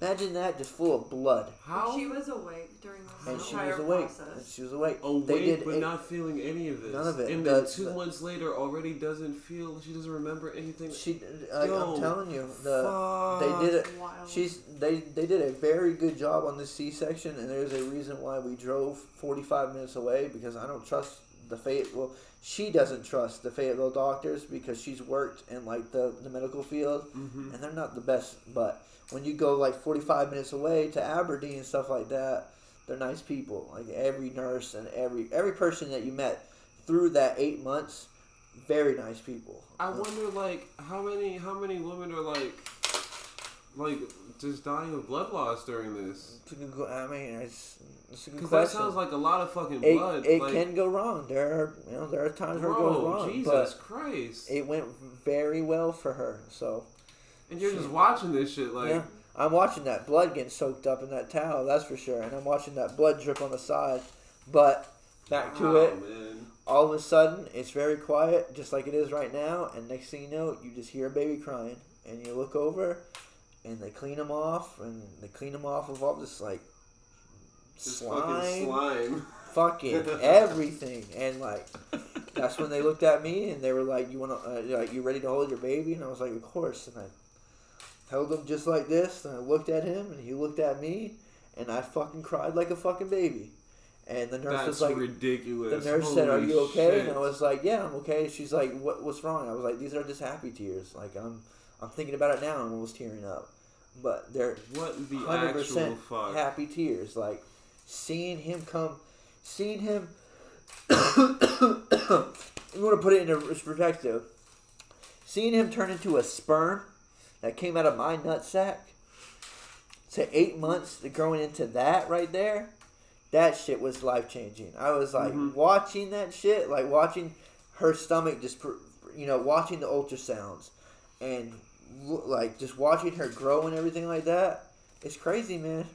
Imagine that just full of blood. How? She was awake during this And she entire was awake. And process. she was awake. awake they did but it- not feeling any of this. None of it. And The- then two the- months later, already doesn't feel. She doesn't remember anything. She, I, Yo, I'm telling you, the fuck. they did it. Wild. She's they they did a very good job on this C-section, and there's a reason why we drove 45 minutes away because I don't trust the Fayette. Well, she doesn't trust the Fayetteville doctors because she's worked in like the the medical field, hmm and they're not the best. But when you go like 45 minutes away to Aberdeen and stuff like that, they're nice people. Like every nurse and every every person that you met through that eight months, very nice people. I wonder, like, how many how many women are like, like, just dying of blood loss during this? It's a good, I mean, it's, it's a good Because that question. sounds like a lot of fucking it, blood. it like, can go wrong. There are you know there are times where it goes wrong, Jesus Christ! it went very well for her. So and you're just watching this shit, like, yeah, I'm watching that blood getting soaked up in that towel. That's for sure, and I'm watching that blood drip on the side. But back to wow, it. man. all of a sudden it's very quiet just like it is right now and next thing you know you just hear a baby crying and you look over and they clean them off and they clean them off of all this like Just slime fucking slime. (laughs) fucking everything and like that's when they looked at me and they were like you want to uh, like you ready to hold your baby and i was like of course and i held him just like this and i looked at him and he looked at me and i fucking cried like a fucking baby and the nurse That's was like ridiculous. the nurse said, "Are you okay?" shit. And I was like, "Yeah, I'm okay." She's like, "What? What's wrong?" I was like, "These are just happy tears. Like I'm, I'm thinking about it now and I'm almost tearing up, but they're What the hundred actual percent fuck? happy tears. Like seeing him come, seeing him. (coughs) you want to put it into perspective. Seeing him turn into a sperm that came out of my nutsack to eight months to growing into that right there, that shit was life changing. I was like Mhm. watching that shit, like watching her stomach just, you know, watching the ultrasounds and like just watching her grow and everything like that. It's crazy, man.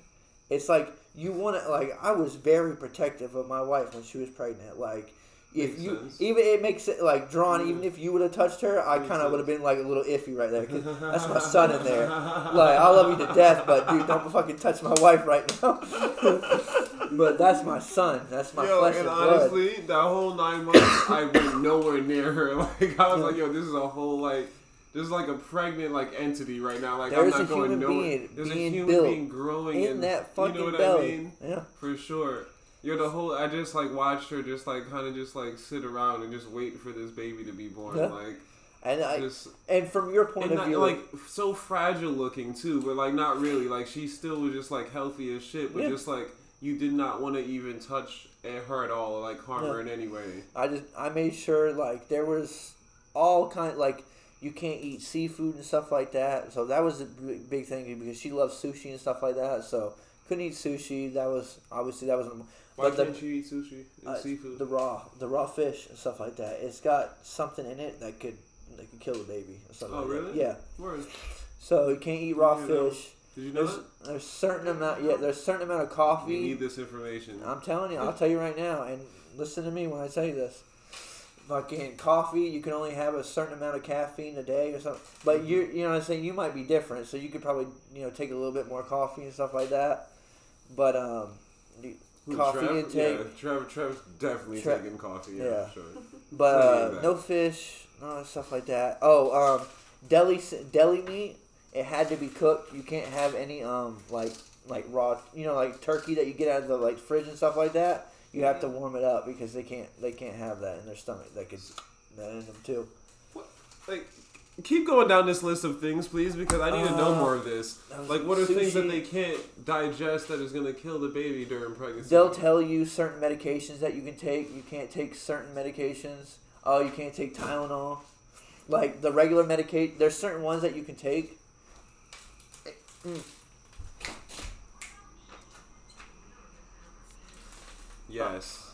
It's like you want to like I was very protective of my wife when she was pregnant. Like if Makes you sense. even it makes it like drawn. Yeah. Even mm. if you would have touched her, I kind of would have been like a little iffy right there. 'cause (laughs) that's my son in there. Like I love you to death, but dude, don't fucking touch my wife right now. (laughs) but that's my son. That's my yo, flesh and and blood. honestly, that whole nine months, I went nowhere near her. (laughs) Like I was like, yo, this is a whole like, this is like a pregnant like entity right now. Like There's I'm not going nowhere. being There's a human being growing in that fucking you know what belly. I mean? Yeah. For sure. You're the whole I just like watched her just like kind of just like sit around and just wait for this baby to be born. Yeah. Like And I just and from your point and of not, view, like so fragile looking too, but like not really. Like she still was just like healthy as shit, but Yeah. just like you did not want to even touch eh, her at all or like harm No. her in any way. I just I made sure like there was all kind like you can't eat seafood and stuff like that. So that was a big, thing because she loves sushi and stuff like that. So couldn't eat sushi. That was obviously that was Why but the- can't you eat sushi and uh, seafood? the raw the raw fish and stuff like that. It's got something in it that could that could kill the baby. Or something Oh, like that. really? Yeah. Word. So you can't eat raw fish. Did you know There's that? there's certain amount yeah there's certain amount of You coffee. need this information. I'm telling you, I'll tell you right now, and listen to me when I tell you this. Fucking coffee, you can only have a certain amount of caffeine a day or something. But you, you know what I'm saying, you might be different, so you could probably, you know, take a little bit more coffee and stuff like that. But um, Who, coffee intake. Yeah, Trevor. Trevor's definitely taking coffee. Yeah, Yeah. sure. but uh, no fish, no stuff like that. Oh, um, deli deli meat, it had to be cooked. You can't have any um like like raw, you know, like turkey that you get out of the like fridge and stuff like that. You have to warm it up because they can't they can't have that in their stomach. They could that in them too. Like, keep going down this list of things, please, because I need to know Uh, more of this. um, Like, what are things that sushi. they can't digest that is going to kill the baby during pregnancy? They'll tell you certain medications that you can take. You can't take certain medications. Oh, you can't take Tylenol. Like the regular medicate, there's certain ones that you can take. Yes.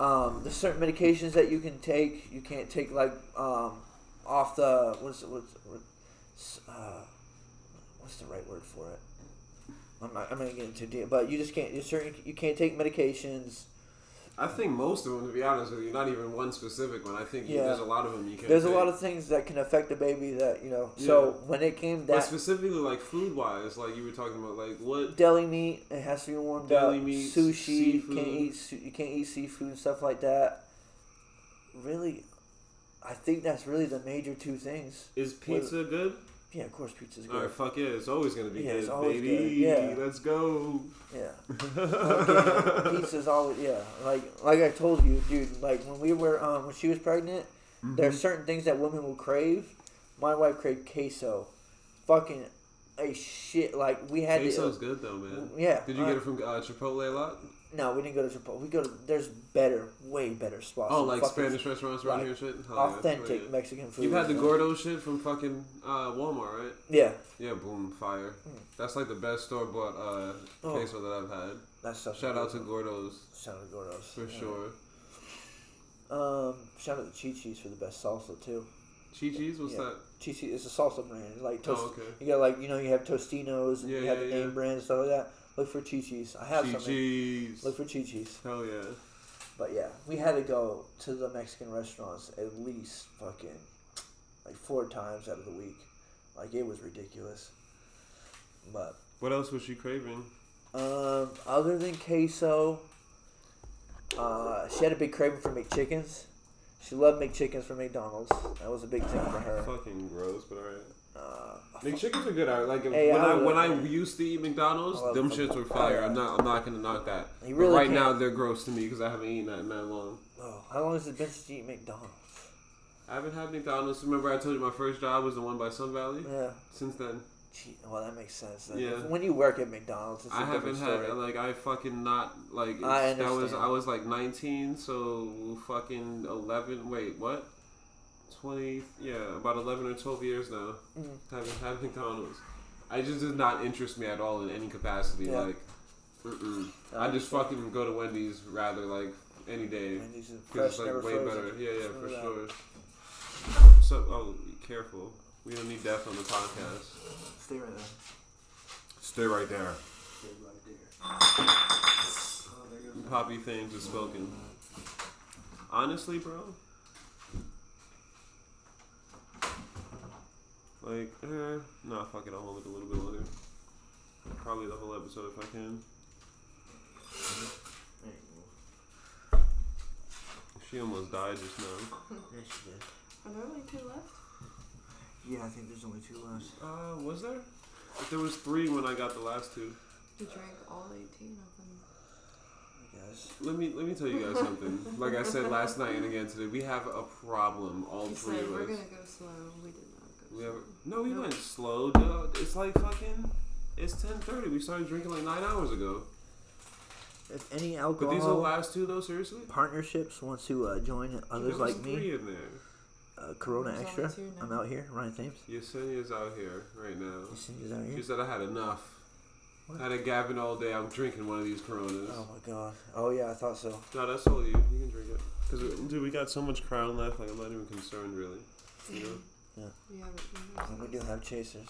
Um, there's certain medications that you can take. You can't take like um, off the what's what's what's, uh, what's the right word for it? I'm not. I'm not getting into deep, but you just can't. You certain. You can't take medications. I think most of them, to be honest with you, not even one specific one. I think Yeah. there's a lot of them you can. There's a lot of things that can affect the baby that you know. So when it came But specifically, like food wise, like you were talking about, like what deli meat, it has to be warmed Deli up. meats, Sushi, you seafood. can't eat. You can't eat seafood and stuff like that. Really, I think that's really the major two things. is pizza good? Yeah, of course, pizza's good. All right, fuck yeah, it's always gonna be Yeah, good, it's always baby. good, yeah. Let's go. Yeah. (laughs) Fucking pizza's always yeah. Like like I told you, dude. Like when we were um when she was pregnant, Mm-hmm. there's certain things that women will crave. My wife craved queso. Fucking a shit. Like we had Queso's to. good though, man. Yeah. Did you uh, get it from uh, Chipotle a lot? No, we didn't go to Chipotle. We go to there's better, way better spots. Oh, like Spanish restaurants around like, here, shit. Yeah, authentic yeah. Mexican food. You've had the. Gordo shit from fucking uh, Walmart, right? Yeah, Yeah, boom, fire. Mm. That's like the best store bought uh, Oh. queso that I've had. that's stuff. Shout out to Gordo's Shout out to Gordo's for yeah. sure. Um, shout out to Chi Chi's for the best salsa too. Chi Chi's, what's Yeah. that? Chi Chi is a salsa brand. Like toast. Oh, okay. You got like you know you have Tostinos and Yeah, you have the name brand and stuff like that. Look for Chi Chi's. I have Chi Chi's. Look for Chi Chi's. Hell yeah. But yeah, we had to go to the Mexican restaurants at least fucking like four times out of the week. Like it was ridiculous. But What else was she craving? um, other than queso, uh, she had a big craving for McChickens. She loved McChickens from McDonald's. That was a big thing for her. Fucking gross, but alright. Uh, McChickens are good. I like Hey, when I I, when I used to eat McDonald's, them shits were fire. I'm not I'm not gonna knock that. You But right can't- now they're gross to me because I haven't eaten that in that long. oh, how long has it been since you eat McDonald's? I haven't had McDonald's. Remember I told you my first job was the one by Sun Valley. Yeah. Since then, Gee, well, that makes sense. Then. Yeah. When you work at McDonald's, it's a I haven't had like I fucking not like I that was. I was like 19, so fucking 11. Wait, what? 20? Yeah, about 11 or 12 years now. Mhm. Haven't had McDonald's. I just did not interest me at all in any capacity. Yeah. Like, mm-mm. I just fucking go to Wendy's rather like any day. Wendy's is Because fresh, it's like way frozen. better. Yeah, yeah, for that. sure. So, oh, be careful. We don't need death on the podcast. Stay right there. Stay right there. Stay right there. Oh, Poppy things are spoken. Honestly, bro. Like, eh, nah, fuck it. I'll hold it a little bit longer. Probably the whole episode if I can. There you go. She almost died just now. There she did. Are there only two left? Yeah, I think there's only two left. Uh, was there? There was three when I got the last two. We drank all 18 of them. I guess. Let me let me tell you guys (laughs) something. Like I said last night and again today, we have a problem. All We three said of we're us. gonna go slow. We did not go We have no, we No. went slow, dude. It's like fucking. It's ten thirty. We started drinking like nine hours ago. If any alcohol But alcohol these are the last two though. Seriously, partnerships wants to uh, join others there was like three me, in there. uh, Corona Who's Extra. on now? I'm out here. Ryan Thames. Yesenia's out here right now. Yesenia's out She here. said I had enough. What? I had a Gavin all day. I'm drinking one of these Coronas. Oh my god. Oh yeah, I thought so. No, that's all you. You can drink it. Cause dude, we got so much crown left. Like I'm not even concerned really. You know. We have it. And we do have chasers.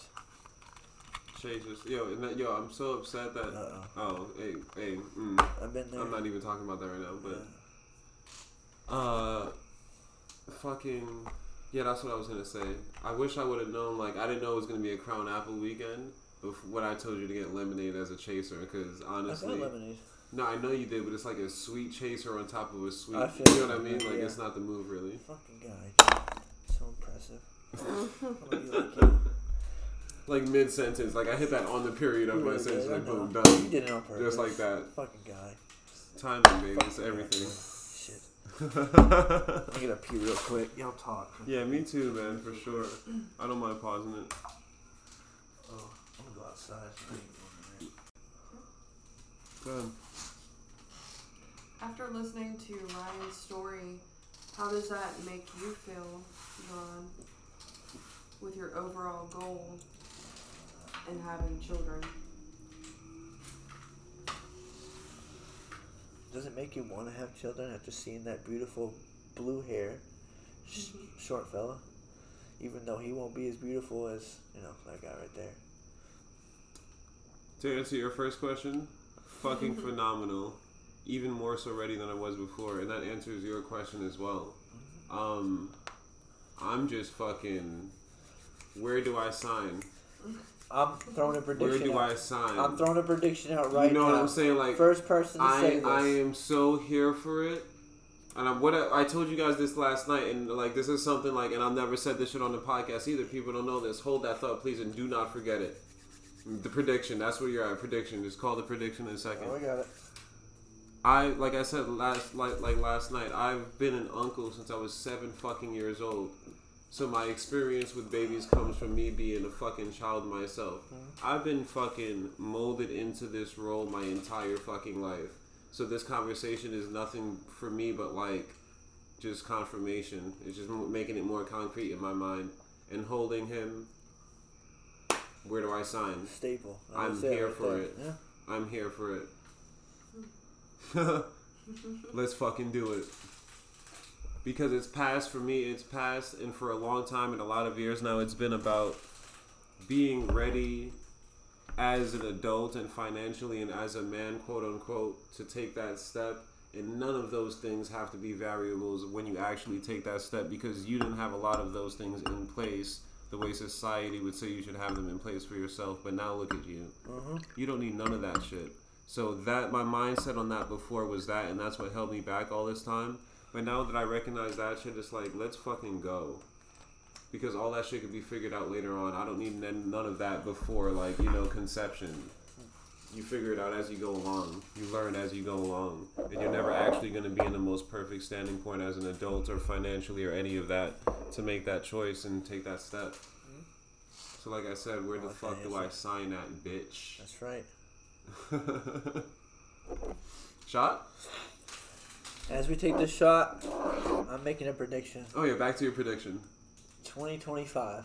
Chasers. Yo, and that, yo, I'm so upset that. Uh oh. Oh, hey, hey. Mm, I've been there. I'm not even talking about that right now, Yeah. but uh, fucking. Yeah, that's what I was gonna say. I wish I would have known. Like, I didn't know it was gonna be a Crown Apple weekend. Bef- when I told you to get lemonade as a chaser, because I honestly, got lemonade. no, I know you did, but it's like a sweet chaser on top of a sweet. I feel you know what I you. mean? Like Yeah. it's not the move really. Fucking guy. So impressive. I'm gonna be like mid sentence, like I hit that on the period of You my really sentence, like boom, done. You did it on purpose. Just like that. Fucking guy. Timing, baby, it's everything. Shit. (laughs) I'm gonna pee real quick. Y'all talk. yeah, me too, man, for sure. I don't mind pausing it. Oh, I'm gonna go outside. I ain't going in Go ahead. After listening to Ryan's story, how does that make you feel, John, with your overall goal in having children? there. Does it make you want to have children after seeing that beautiful blue hair, sh- short fella? Even though he won't be as beautiful as you know that guy right there. To answer your first question, fucking (laughs) phenomenal. Even more so ready than I was before, and that answers your question as well. Um, I'm just fucking. Where do I sign? I'm throwing a prediction. Where do out. I sign? I'm throwing a prediction out right now. you know now. what I'm saying? Like First person to say I this. I am so here for it. And I'm, what I, I told you guys this last night, and like this is something like, and I've never said this shit on the podcast either. People don't know this. Hold that thought, please, and do not forget it. The prediction. That's where you're at. Prediction. Just call the prediction in a second. Oh, I got it. I like I said last like like last night. I've been an uncle since I was seven fucking years old. So my experience with babies comes from me being a fucking child myself. I've been fucking molded into this role my entire fucking life. So this conversation is nothing for me but like just confirmation. It's just making it more concrete in my mind and holding him. Where do I sign? Staple. I'm here right for there. it. Yeah. I'm here for it. (laughs) Let's fucking do it. Because it's past for me, it's past, and for a long time, and a lot of years now, it's been about being ready as an adult and financially and as a man, quote unquote, to take that step. And none of those things have to be variables when you actually take that step because you didn't have a lot of those things in place the way society would say you should have them in place for yourself. But now look at you. Mhm. You don't need none of that shit. So that my mindset on that before was that, and that's what held me back all this time. But now that I recognize that shit, it's like let's fucking go, because all that shit could be figured out later on. I don't need none none of that before like you know conception. You figure it out as you go along. You learn as you go along, and you're never actually going to be in the most perfect standing point as an adult or financially or any of that to make that choice and take that step. So, like I said, where the fuck do I sign at, bitch? That's right. (laughs) Shot? As we take this shot, I'm making a prediction. Oh yeah, back to your prediction. 2025.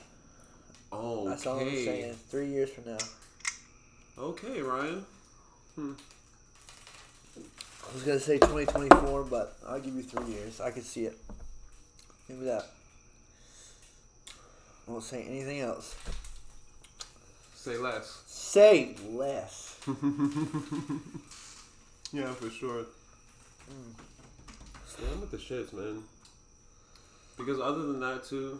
Okay. That's all I'm saying. Three years from now. Okay, Ryan. Hmm. I was gonna say 2024, but I'll give you three years. I can see it. Give me that. I won't say anything else. Say less. Say less. (laughs) Yeah, for sure. I'm with the shits, man. Because other than that too,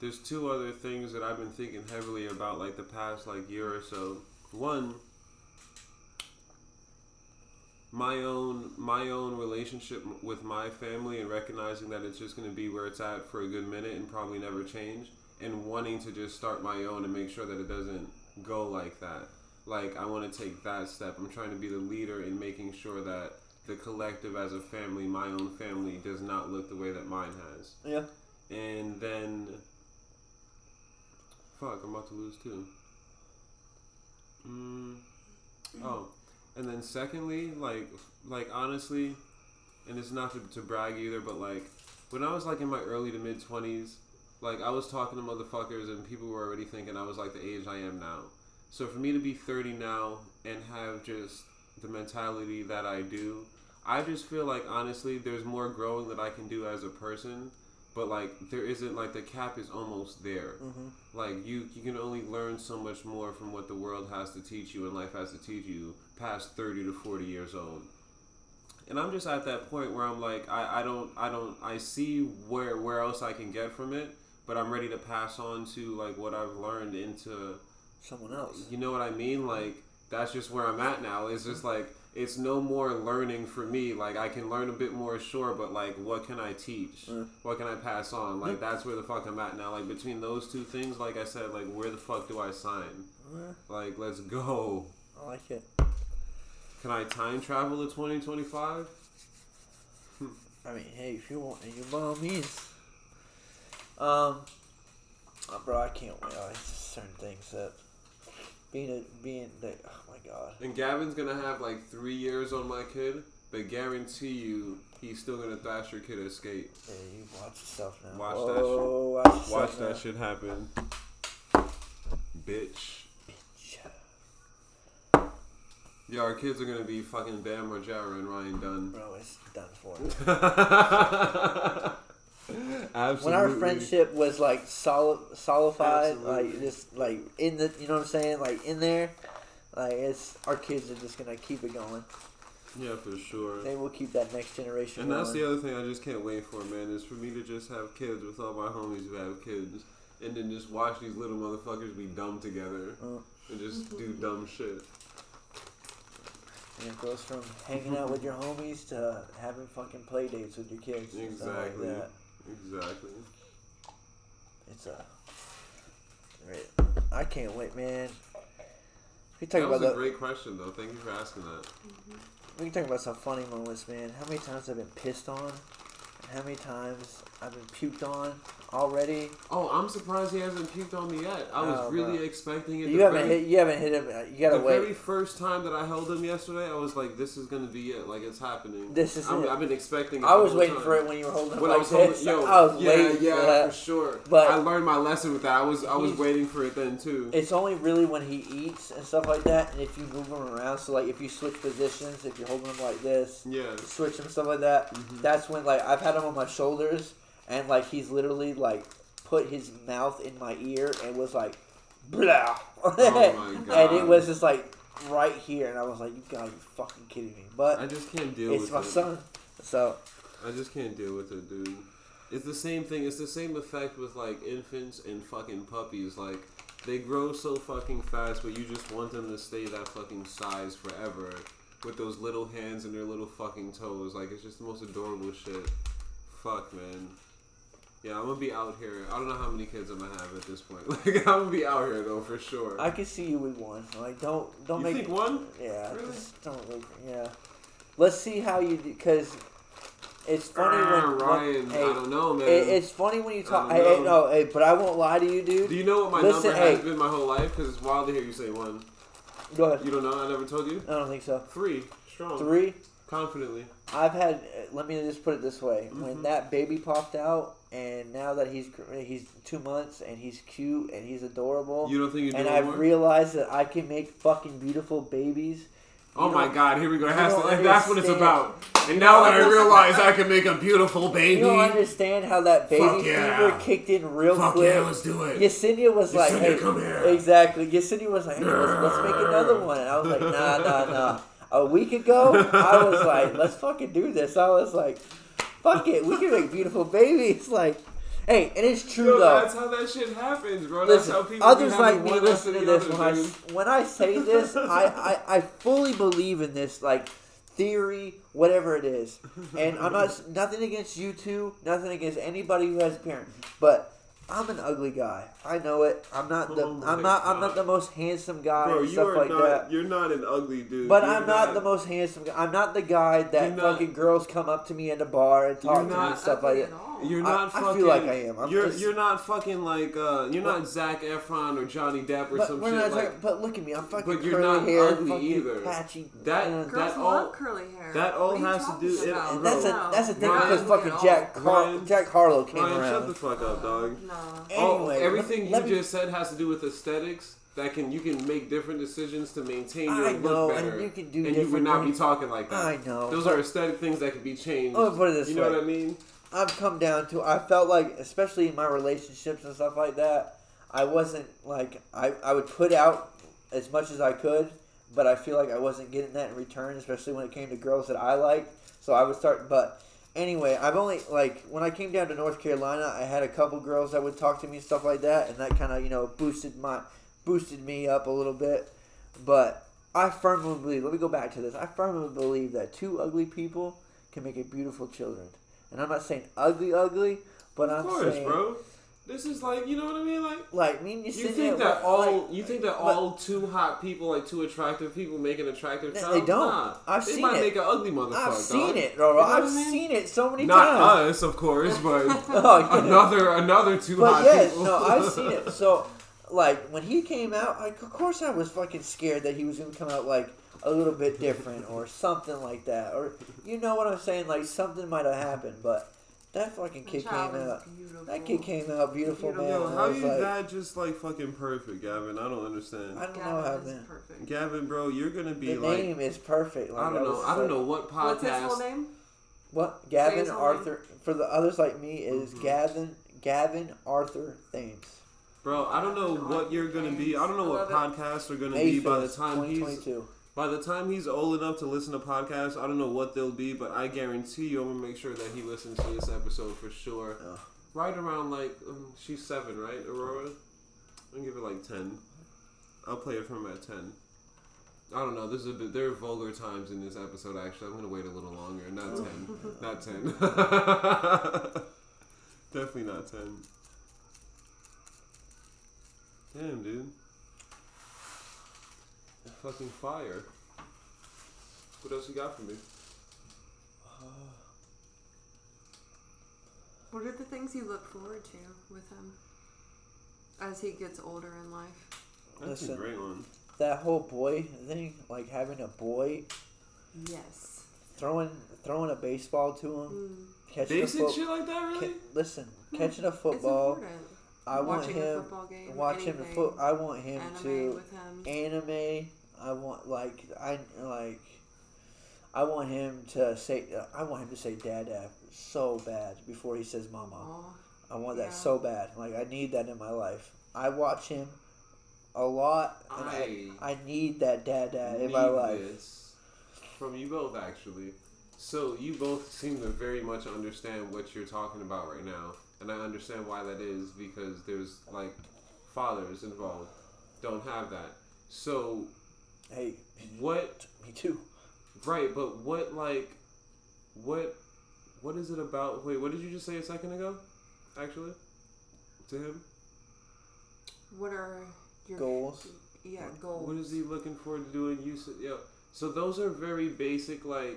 there's two other things that I've been thinking heavily about like the past like year or so. One, my own my own relationship with my family and recognizing that it's just going to be where it's at for a good minute and probably never change and wanting to just start my own and make sure that it doesn't go like that like i want to take that step i'm trying to be the leader in making sure that the collective as a family my own family does not look the way that mine has Yeah. and then fuck i'm about to lose too mm, oh and then secondly like like honestly and it's not to, to brag either but like when I was like in my early to mid twenties, like I was talking to motherfuckers and people were already thinking I was like the age I am now. So for me to be thirty now and have just the mentality that I do, I just feel like honestly there's more growing that I can do as a person. But like there isn't like the cap is almost there. Mm-hmm. Like you you can only learn so much more from what the world has to teach you and life has to teach you past thirty to forty years old and I'm just at that point where I'm like, I, I don't, I don't, I see where where else I can get from it, but I'm ready to pass on to like what I've learned into, Someone else. you know what I mean? Like that's just where I'm at now. It's just like it's no more learning for me. Like I can learn a bit more, sure, but like what can I teach? Mm. What can I pass on? Like that's where the fuck I'm at now. Like between those two things, like I said, like where the fuck do I sign? Uh, Like let's go. I like it. Can I time travel to 2025? I mean, hey, if you want, you by all means. Um, uh, bro, I can't wait. Oh, it's just certain things that being a being the oh god. And Gavin's gonna have like three years on my kid, but guarantee you he's still gonna thrash your kid at skate. Yeah, you watch yourself now. Watch Whoa, that shit. Watch, Watch now. that shit happen. Bitch. Yeah, our kids are gonna be fucking Bam Margera and Ryan Dunn. Bro, it's done for. Absolutely. (laughs) when our friendship was like solid, solidified, Absolutely. like just like in the, you know what I'm saying, like in there, like it's our kids are just gonna keep it going. Yeah, for sure. They will keep that next generation. And that's the other thing I just can't wait for, man, is for me to just have kids with all my homies who have kids. And then just watch these little motherfuckers be dumb together. Uh. And just do dumb shit. And it goes from hanging out with your homies to having fucking play dates with your kids. and stuff like Exactly. that. Exactly. It's a. Great. I can't wait, man. We That talk was about a the, great question, though. Thank you for asking that. Mm-hmm. we can talk about some funny moments, man. How many times I've been pissed on, and how many times I've been puked on already. Oh, I'm surprised he hasn't puked on me yet. I was Oh, really bro. expecting it. You haven't very, hit. You haven't hit him. You gotta the wait. The very first time that I held him yesterday, I was like, "This is gonna be it. Like it's happening." This is it. I've been expecting. It I was waiting time. for it when you were holding him When I like was holding, yo, I was yeah, waiting yeah, for that. for sure. But- I learned my lesson with that. I was, I was waiting for it then too. It's only really when he eats and stuff like that, and if you move him around. So like if you switch positions, if you're holding him like this, yeah, switch him stuff like that. Mhm. That's when like I've had him on my shoulders, and like he's literally like put his mouth in my ear and was like, blah. (laughs) Oh my and it was just like right here, and I was like, you gotta be fucking kidding me. But I just can't deal it's with my it. son, so I just can't deal with it, dude. It's the same thing. It's the same effect with like infants and fucking puppies. Like they grow so fucking fast, but you just want them to stay that fucking size forever. With those little hands and their little fucking toes. Like it's just the most adorable shit. Fuck, man. Yeah, I'm gonna be out here. I don't know how many kids I'm gonna have at this point. (laughs) Like I'm gonna be out here though for sure. I can see you with one. Like don't don't you make think one? Yeah, Really? just don't look. Yeah, let's see how you do because it's funny Ah, when, Ryan, when hey, I don't know, man. it, it's funny when you talk. I hey, know. no, hey, but I won't lie to you, dude. Do you know what my Listen, number has hey. been my whole life? Because it's wild to hear you say one. Go ahead. You don't know? I never told you. I don't think so. Three, strong, Three. confidently. I've had. uh, Let me just put it this way: when Mhm. that baby popped out, and now that he's he's two months and he's cute and he's adorable, You don't think you do and I've more? realized that I can make fucking beautiful babies. oh my God! Here we go. Has to, that's what it's about. And now that I (laughs) realize I can make a beautiful baby. You don't understand how that baby yeah. fever kicked in real Fuck quick. yeah, let's do it. Yesenia was like, Yesenia, "Hey, come here." exactly." Yesenia was like, hey, let's, let's make another one." And I was like, "Nah, nah, nah." A week ago, I was like, "Let's fucking do this." I was like, "Fuck it, we can make beautiful babies." Like, hey, and it's true Yo, though. that's how that shit happens, bro. That's Listen, how people others like me listen to this when I when I say this, I, I I fully believe in this like theory, whatever it is, and I'm not nothing against you two, nothing against anybody who has a parent, but. I'm an ugly guy. I know it. I'm not the. Oh I'm not. I'm not the most handsome guy Bro, and stuff like not. that. You're not an ugly dude. But You're I'm not, the most handsome guy. I'm not the guy that not- fucking girls come up to me in the bar and talk to me and stuff like that. At all. You're I- not I fucking. feel like I am. I'm you're just- you're not fucking like uh. You're But- not Zac Efron or Johnny Depp or But some shit not like. talking- But look at me, I'm fucking But you're curly not hair, ugly fucking either. patchy. That- uh, Girls that love all- curly hair. that all What are you has to talking do- it- about? and that's a that's the thing not because fucking Jack all. Har- Ryan- Jack Harlow came Ryan, around. shut the fuck up, dog. Nah. Oh, Anyway, everything let- you let me- just said has to do with aesthetics. That can you can make different decisions to maintain your I look know, better, and you can do and you would different not be talking like that. I know. Those are aesthetic things that can be changed. Let me put it this you know what I mean? I've come down to I felt like especially in my relationships and stuff like that, I wasn't like I, I would put out as much as I could, but I feel like I wasn't getting that in return, especially when it came to girls that I liked. So I would start but anyway, I've only like when I came down to North Carolina, I had a couple girls that would talk to me and stuff like that and that kind of, you know, boosted my boosted me up a little bit. But I firmly believe, let me go back to this. I firmly believe that two ugly people can make a beautiful children. And I'm not saying ugly, ugly, but Of I'm course, saying bro. This is like you know what I mean, like. like me and you, You think that all like, you think that but- all too hot people, like too attractive people, make an attractive They- child? they don't. Nah. I've they seen might it. make an ugly motherfucker. I've seen dog. it, bro. You know I've seen it so many times. Not times. us, of course, (laughs) but Oh, yeah. another another two But hot yes, people. no, (laughs) I've seen it. So, like when he came out, like of course I was fucking scared that he was gonna come out like a little bit different or something like that, or you know what I'm saying? Like something might have happened, but that fucking kid came out. beautiful. That kid came out beautiful, Beautiful. man. Yo, and how I you like, that just like fucking perfect, Gavin? I don't understand. I don't know how, Gavin is man. perfect. Gavin, bro, you're gonna be like The like name is perfect. Like, I don't know. was I don't know what What's his full podcast. name? What Gavin his whole Arthur for the others like me is Mhm. Gavin Gavin Arthur Thames. Bro, I don't know what you're gonna be. I don't know what podcasts are gonna May be by the time he's 2022. By the time he's old enough to listen to podcasts. I don't know what they'll be, but I guarantee you, I'm gonna make sure that he listens to this episode for sure. Yeah. Right around like um, she's seven, right, Aurora? I'll give it like ten. I'll play it from at ten. I don't know. There's a bit, there are vulgar times in this episode. Actually, I'm gonna wait a little longer. Not ten. (laughs) not ten. (laughs) Definitely not ten. Damn, dude. Fucking fire. What else you got for me? What are the things you look forward to with him as he gets older in life? That's a great one. That whole boy thing, like having a boy Yes. throwing throwing a baseball to him, Mm. catching Basic a foot, shit like that, really? ca- listen, Hmm, catching a It's football. important. I want Watching a him football game, watch him anything, foot. I want him anime to with him. anime. I want like I like. I want him to say. Uh, I want him to say "dada" so bad before he says "mama." Aw. I want that Yeah. so bad. Like I need that in my life. I watch him a lot, and I, I need that dada in my life. this from you both, actually. So you both seem to very much understand what you're talking about right now, and I understand why that is because there's like fathers involved don't have that. So Hey, what? me too. Right, but what like what what is it about? Wait, what did you just say a second ago? Actually, to him, What are your Goals. Yeah, goals. what is he looking forward to doing? You said, yeah. So those are very basic, like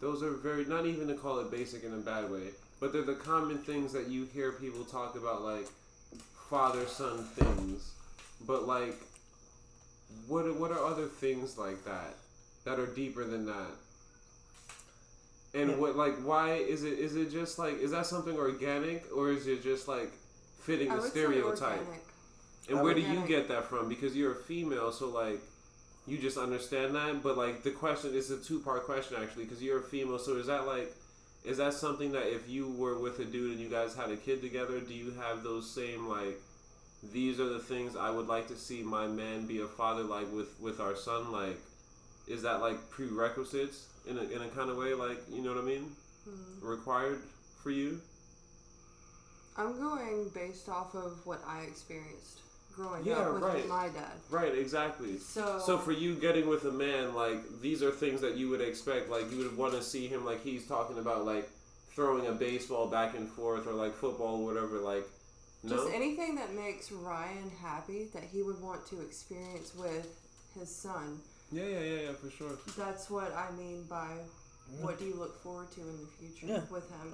those are very not even to call it basic in a bad way, but they're the common things that you hear people talk about, like father son things. But like, what are, what are other things like that that are deeper than that? And Yeah. what like why is it is it just like is that something organic or is it just like fitting I the stereotype? And I where do you get that from? Because you're a female, so like you just understand that. But like the question is a two part question actually, because you're a female. So is that like is that something that if you were with a dude and you guys had a kid together, do you have those same like these are the things I would like to see my man be a father like with with our son like is that like prerequisites in a, in a kind of way like you know what I mean Mm. required for you I'm going based off of what I experienced growing Yeah, up with right. my dad. right exactly So, So for you getting with a man, like these are things that you would expect. Like you would want to see him, like he's talking about, like throwing a baseball back and forth, or like football, or whatever. Like, no, just anything that makes Ryan happy that he would want to experience with his son. yeah, yeah, yeah, yeah, for sure. That's what I mean by what do you look forward to in the future Yeah. with him.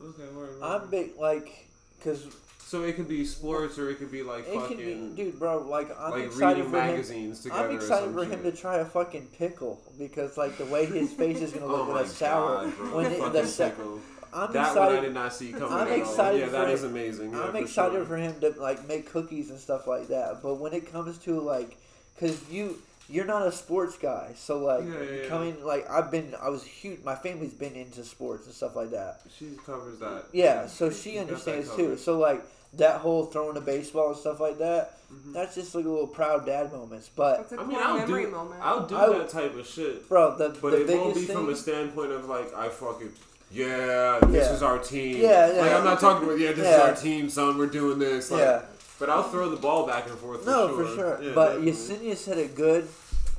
Yeah. Okay, word, word. I'm big like because So it could be sports or it could be like it fucking can be, dude, bro. Like I'm like excited reading for him. together. I'm excited some for him to try a fucking pickle because like the way his face is gonna look (laughs) Oh with my a sour god, bro! when it, fucking the sa- pickle. I'm that one I excited. did not see coming. I'm at all. excited Yeah, for that it. is amazing. Yeah, I'm for excited sure. for him to like make cookies and stuff like that. But when it comes to like, cause you you're not a sports guy, so like Yeah, yeah, yeah. coming like I've been I was huge. My family's been into sports and stuff like that. She covers that. Yeah, so she You understands too. So like that whole throwing a baseball and stuff like that. Mhm. That's just like a little proud dad moments. But It's a I cool mean, I'll memory do- moment. I'll do I- that type of shit, bro, the but the it won't be thing. from a standpoint of like I fucking yeah, this Yeah. is our team. Yeah, yeah. Like I'm not talking about yeah, this is our team, son. We're doing this. Like, yeah. But I'll throw the ball back and forth. For No, sure. for sure. Yeah, but definitely. Yesenia said it good.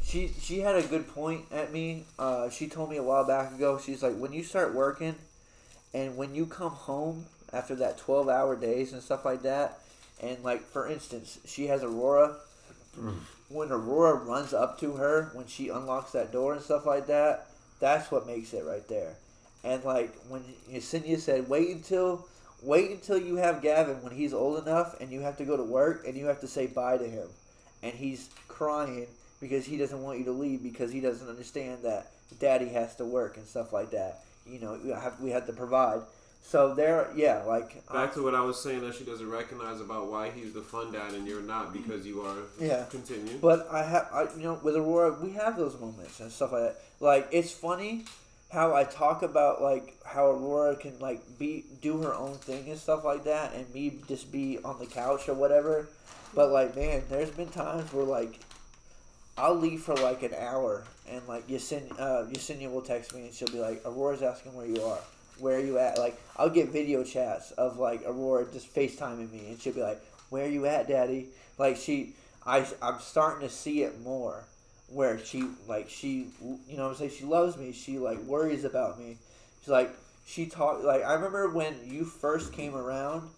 She she had a good point at me. Uh, she told me a while back ago. She's like, when you start working, and when you come home after that twelve hour days and stuff like that, and like for instance, she has Aurora. When Aurora runs up to her when she unlocks that door and stuff like that, that's what makes it right there. And like when Yesenia said, wait until wait until you have Gavin when he's old enough and you have to go to work and you have to say bye to him. And he's crying because he doesn't want you to leave because he doesn't understand that daddy has to work and stuff like that. You know, we have, we have to provide. So there, yeah, like uh, Back to what I was saying that she doesn't recognize about why he's the fun dad and you're not because you are. Yeah. Continue. But I have, I, you know, with Aurora, we have those moments and stuff like that. Like it's funny how I talk about like how Aurora can like be do her own thing and stuff like that, and me just be on the couch or whatever. But like, man, there's been times where like I'll leave for like an hour, and like Yesenia, uh, Yesenia will text me, and she'll be like, "Aurora's asking where you are. Where are you at?" Like I'll get video chats of like Aurora just FaceTiming me, and she'll be like, "Where are you at, Daddy?" Like she, I, I'm starting to see it more, where she like she, you know, what I'm saying she loves me. She like worries about me. She's like she talked like I remember when you first came around.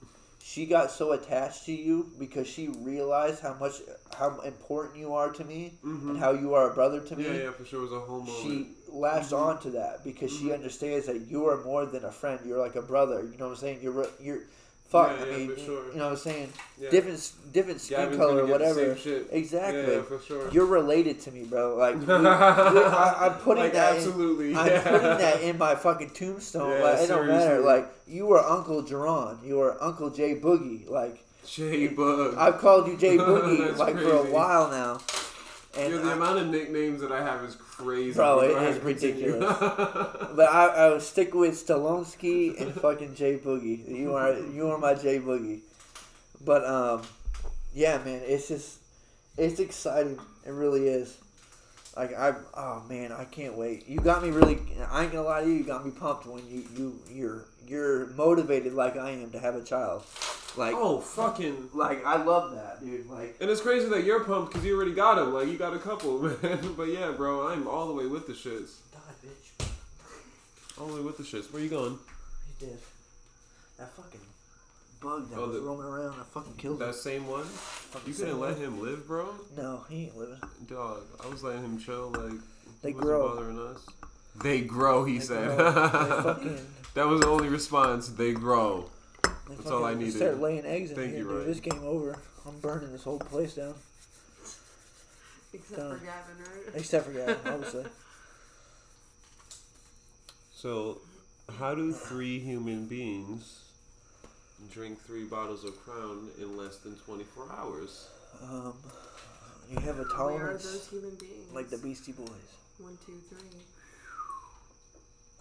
She got so attached to you because she realized how much how important you are to me Mhm. and how you are a brother to me yeah, yeah, for sure. It was a whole moment. she latched on to that because she Mhm. understands that you are more than a friend. You're like a brother. You know what I'm saying? You're you're fuck. Yeah, I mean, sure. you know what I'm saying? yeah. Different different skin color or get the whatever. Exactly. Yeah, yeah, for sure. You're related to me, bro. Like I, I'm (laughs) putting like, that. In, absolutely. I'm putting that in my fucking tombstone. Like it don't matter. Like you are Uncle Jerron. You are Uncle J Boogie. Like J Bug. I've called you J (laughs) Boogie like for a while now. And Yo, the I- amount of nicknames that I have is crazy. Bro, Go it is continue. (laughs) But I, I would stick with Stallonsky and fucking J Boogie. You are you are my J Boogie. But um, yeah, man, it's just it's exciting. It really is. Like I, oh man, I can't wait. You got me really. I ain't gonna lie to you. You got me pumped when you you you're you're motivated like I am to have a child. Like oh, fucking. like I love that, dude. Like And it's crazy that you're pumped because you already got him. Like, you got a couple, (laughs) man. but yeah, bro, I'm all the way with the shits. die, bitch. All the way with the shits. Where you going? He did. That fucking bug that Oh, was the- roaming around. I fucking killed him. That same one? Fucking You couldn't let one. him live, bro? No, he ain't living. Dog, I was letting him chill. Like, They he wasn't grow. bothering us. They grow, he They said. grow. (laughs) Fucking. that was the only response. They grow. They That's all I fucking needed. Start laying eggs in Thank here, you, dude. Ryan. This game over. I'm burning this whole place down, Except Done. for Gavin, right? except for Gavin, obviously. (laughs) So, how do three human beings drink three bottles of Crown in less than 24 hours? Um, you have a Where are tolerance those human beings? like the Beastie Boys. One, two, three.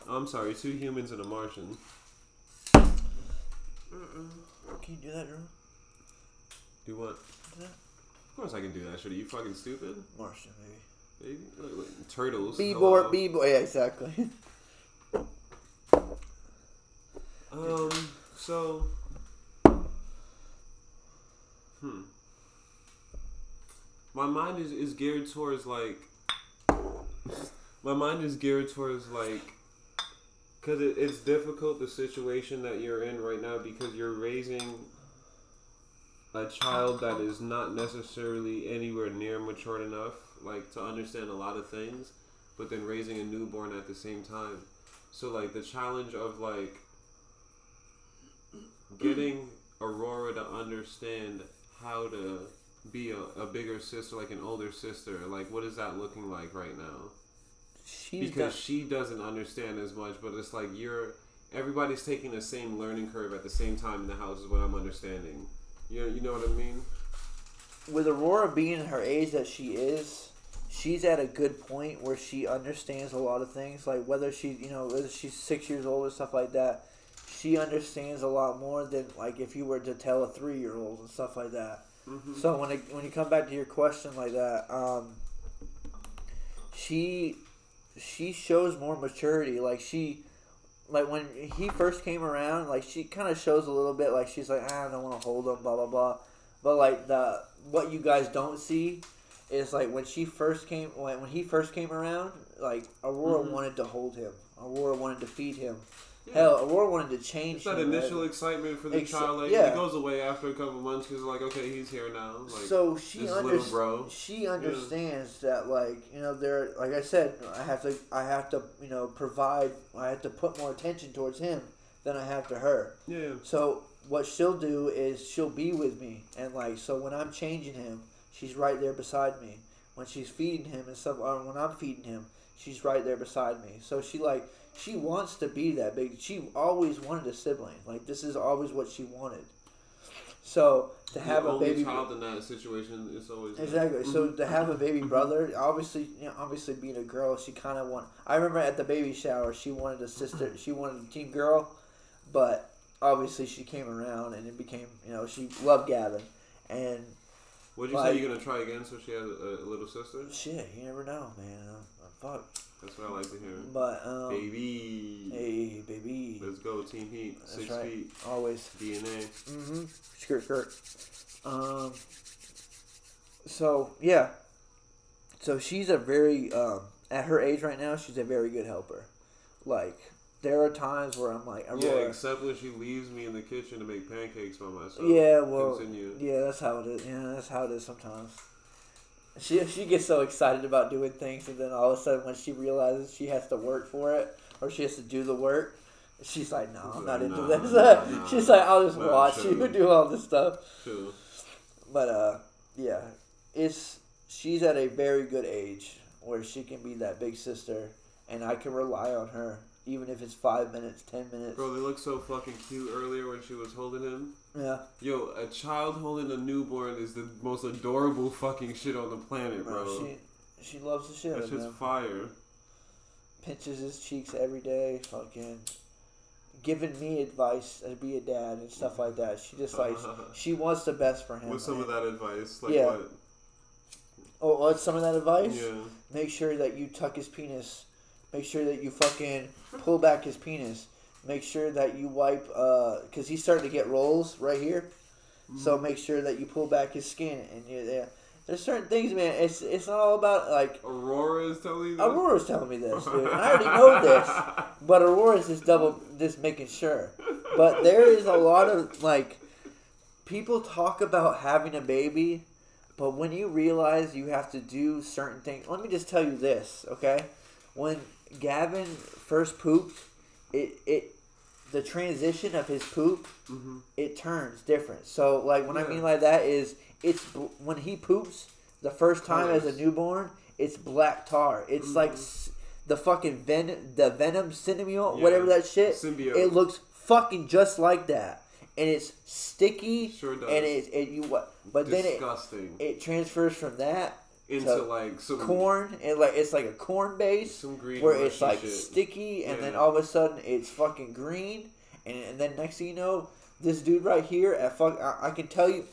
I'm sorry, two humans and a Martian. Mm-mm. Can you do that, Drew? Do what? Do that? Of course I can do that shit. Are you fucking stupid? Martian, maybe. Baby? Look, look, Turtles. B boy, B boy. Yeah, exactly. Um, so. Hmm. My mind is, is geared towards like. my mind is geared towards like. Because it, it's difficult the situation that you're in right now because you're raising a child that is not necessarily anywhere near mature enough, like to understand a lot of things, but then raising a newborn at the same time. So like the challenge of like getting Aurora to understand how to be a, a bigger sister, like an older sister? Like, what is that looking like right now? She's because done- she doesn't understand as much, but it's like you're everybody's taking the same learning curve at the same time in the house is what I'm understanding. You know, you know what I mean? with Aurora being her age that she is, she's at a good point where she understands a lot of things. Like whether she, you know, whether she's six years old or stuff like that, she understands a lot more than like if you were to tell a three year old and stuff like that. Mm-hmm. So when it, when you come back to your question like that, um, she she shows more maturity. Like she, like when he first came around, like she kind of shows a little bit. Like she's like, "Ah, I don't want to hold him, blah blah blah. But like the what you guys don't see is like when she first came when when he first came around, like Aurora Mhm. wanted to hold him. Aurora wanted to feed him. Yeah. Hell, Aurora wanted to change It's that him. man. initial excitement for the Ex- child. Like, yeah. It goes away after a couple months because, like, okay, he's here now. Like, so she this under- little bro. she understands that like you know there like I said I have to I have to you know provide I have to put more attention towards him than I have to her. Yeah. So what she'll do is she'll be with me and like so when I'm changing him, she's right there beside me. When she's feeding him and stuff or when I'm feeding him, she's right there beside me. So she like she wants to be that big. She always wanted a sibling. Like this is always what she wanted. So to have the a only baby child in that situation is always Exactly. So Mhm. to have a baby brother, obviously, you know, obviously being a girl, she kind of want. I remember at the baby shower, she wanted a sister. She wanted a teen girl, but obviously she came around and it became, you know, she loved Gavin, and Would you like- say you're gonna try again so she has a, a little sister? shit, you never know, man. Uh, fuck. That's what I like to hear. But um, Baby. hey, baby, Let's go, Team Heat. That's Six right. feet. always. DNA. Mm-hmm. Skirt, skirt. Um. So yeah. So she's a very um at her age right now. She's a very good helper. Like there are times where I'm like, Yeah, except when she leaves me in the kitchen to make pancakes by myself. Yeah, well, Continue. yeah, that's how it is. Yeah, that's how it is sometimes. She she gets so excited about doing things, and then all of a sudden, when she realizes she has to work for it or she has to do the work, she's like, "No, I'm not into "Nah, this." (laughs) nah, she's like, "I'll just watch sure." you (laughs) do all this stuff." True. But uh, yeah, it's she's at a very good age where she can be that big sister, and I can rely on her, even if it's five minutes, ten minutes. Bro, they looked so fucking cute earlier when she was holding him. Yeah, Yo, a child holding a newborn is the most adorable fucking shit on the planet, bro. she she loves the shit of just him. fire. Pinches his cheeks every day, fucking giving me advice to be a dad and stuff like that. She just like (laughs) she wants the best for him. What's some man. of that advice? Like Yeah. what? Oh, what's some of that advice? Yeah. Make sure that you tuck his penis. Make sure that you fucking pull back his penis. Make sure that you wipe, uh, cause he's starting to get rolls right here. So Mm-hmm. make sure that you pull back his skin and you yeah. There's certain things, man. It's it's not all about like Aurora is telling this? Aurora's telling me this, dude. And I already know this, (laughs) but Aurora's just double just making sure. But there is a lot of like people talk about having a baby, but when you realize you have to do certain things, let me just tell you this, okay? When Gavin first pooped, it it the transition of his poop Mhm. it turns different. So like when I mean like that is it's when he poops the first time as a newborn, it's black tar. It's like Mhm. s- the fucking ven the venom cinnamon Yeah. whatever that shit. Symbiote. It looks fucking just like that, and it's sticky. Sure does. And it, it you what? But then it it transfers from that Into to like some corn and like it's like a corn base some green where it's like shit. sticky, and then all of a sudden it's fucking green, and, and then next thing you know, this dude right here at fuck, I, I can tell you,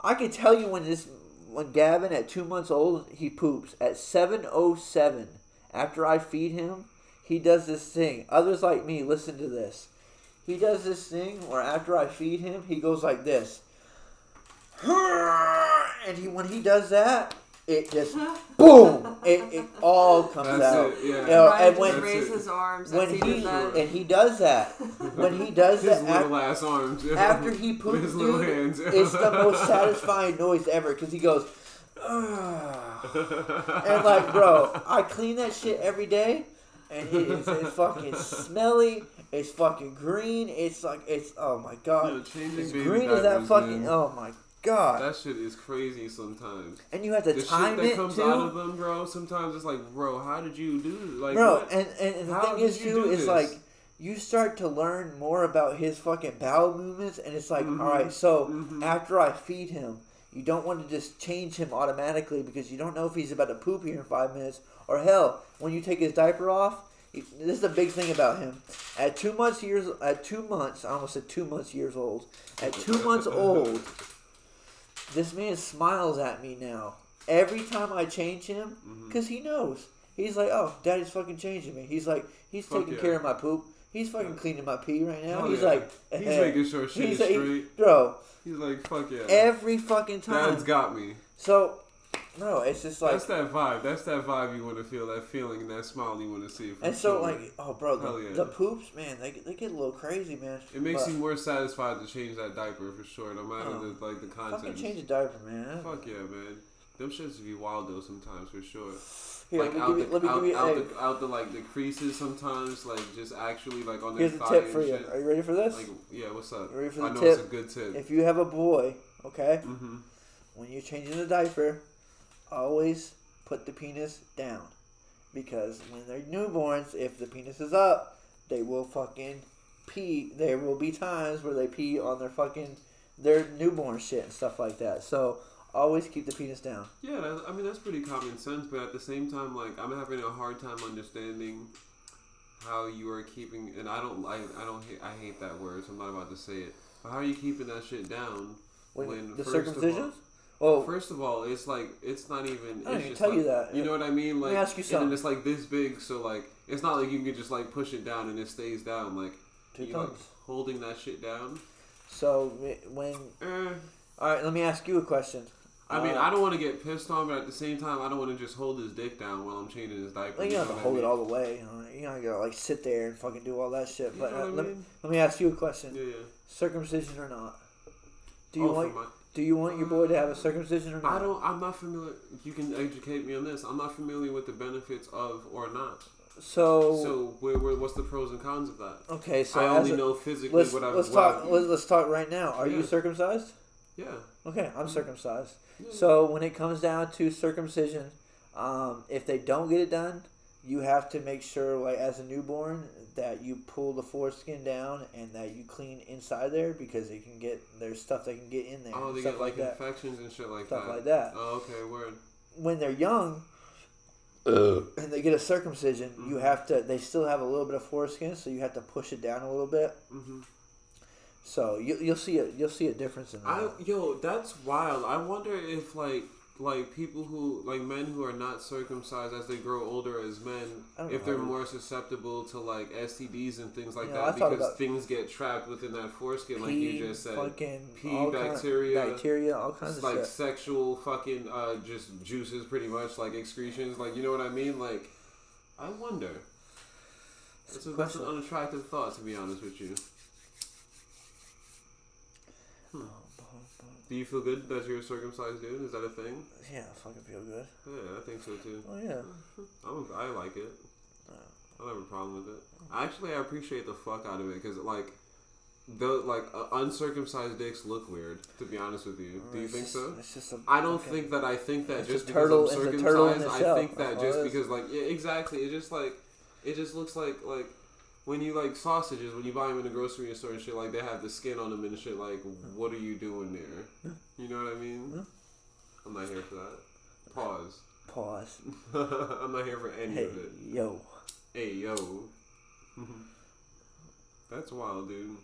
I can tell you when this when Gavin at two months old he poops at seven oh seven after I feed him, he does this thing. Others like me listen to this. He does this thing where after I feed him, he goes like this. (laughs) And he when he does that, it just boom, it, it all comes That's out. it, yeah. You know, Ryan and when That's raised his arms. when he did and he does that, when he does His that little af- ass arms. yeah. after he With poops, his little dude, hands. it's the most (laughs) satisfying noise ever because he goes, "Ugh." and like, bro, I clean that shit every day, and it is it's fucking smelly. It's fucking green. It's like it's oh my god. Yo, changing As baby green as that fucking man. oh my god. That shit is crazy sometimes. and you have to The shit that it comes too. out of them, bro. Sometimes it's like, bro, how did you do this? Like, Bro, what? and, and, and the How thing is you too is this? like you start to learn more about his fucking bowel movements and it's like Mhm. all right so Mhm. after i feed him you don't want to just change him automatically because you don't know if he's about to poop here in five minutes or hell when you take his diaper off he- this is a big thing about him at two months years at two months i almost said two months years old at two months (laughs) old this man smiles at me now every time i change him mm-hmm. because he knows. He's like, oh, daddy's fucking changing me. He's like, he's Fuck taking yeah. care of my poop. He's fucking Yeah. cleaning my pee right now. Hell he's yeah. like, He's making sure shit He's is like- straight. bro, He's like, fuck yeah. every fucking time. Dad's got me. so, no, it's just like, That's that vibe. That's that vibe you want to feel. That feeling and that smile you want to see. And so like, oh, bro, the, yeah. the poops, man, they they get a little crazy, man. it makes But you more satisfied to change that diaper for sure, no matter Oh. the like the fucking content. change a diaper, man. Fuck yeah, man. Them shits be wild though sometimes for sure. Here, like out you, the out, out, the, out the like the creases sometimes, like just actually like on their here's a thigh tip for you. shit. Are you ready for this? Like yeah, what's up? You ready for I the know tip? it's a good tip. If you have a boy, okay, mm-hmm. when you're changing the diaper, always put the penis down. Because when they're newborns, if the penis is up, they will fucking pee. There will be times where they pee on their fucking their newborn shit and stuff like that. So always keep the penis down. Yeah, that, I mean that's pretty common sense, but at the same time, like I'm having a hard time understanding how you are keeping. And I don't, I, I don't, hate, I hate that word, so I'm not about to say it. But how are you keeping that shit down? When, When the first of circumcisions? Oh, First of all, it's like it's not even. I didn't tell like, you that. You know what I mean? Like, me ask you and something. then it's like this big, so like it's not like you can just like push it down and it stays down. Like two you like holding that shit down. So when Eh. all right, let me ask you a question. I mean, Uh, I don't want to get pissed on, but at the same time, I don't want to just hold his dick down while I'm changing his diaper. Well, you don't have to what I hold it all the way. You know, you gotta like sit there and fucking do all that shit. You But uh, let, mean? let me ask you a question: Yeah, yeah. circumcision or not? Do you Oh, for my- Do you want your boy to have a circumcision or not? I don't. I'm not familiar. You can educate me on this. I'm not familiar with the benefits of or not. So, So, where, where, what's the pros and cons of that? okay, so I only a- know physically let's what I've. let's talk. Let's, let's talk right now. Are you circumcised? yeah. Okay, I'm circumcised. yeah. So when it comes down to circumcision, um, if they don't get it done, you have to make sure, like as a newborn, that you pull the foreskin down and that you clean inside there because it can get there's stuff that can get in there, oh, they stuff get like like infections and shit like Stuff that. like that. Oh, okay. Word. When they're young, and they get a circumcision, you Mhm. have to. They still have a little bit of foreskin, so you have to push it down a little bit. Mm-hmm. So you, you'll see a you'll see a difference in that. I yo, that's wild. I wonder if like like people who like men who are not circumcised as they grow older as men, if they're more susceptible to like STDs and things like You know, that because things get trapped within that foreskin, like you just said. fucking Pee, all kind- bacteria, bacteria, all kinds of like shit. sexual fucking uh, just juices, pretty much like excretions, like you know what I mean. Like, I wonder. A, that's an unattractive thought, to be honest with you. Do you feel good that you're a circumcised dude? Is that a thing? Yeah, I fucking feel good. Yeah, I think so too. Oh yeah. (laughs) I'm, I like it. Oh. I don't have a problem with it. Actually, I appreciate the fuck out of it because like, the like uh, uncircumcised dicks look weird. To be honest with you, do you It's think so? It's just a I don't fucking- think that I think that It's just because turtle- I'm it's a turtle in circumcised. I think that That's just all it is. because like yeah, exactly. It just like it just looks like like when you like sausages when you buy them in the grocery store and shit like they have the skin on them and shit. Like what are you doing there? You know what I mean? I'm not here for that. Pause. Pause. (laughs) I'm not here for any Hey, of it. yo. Hey yo. (laughs) That's wild, dude.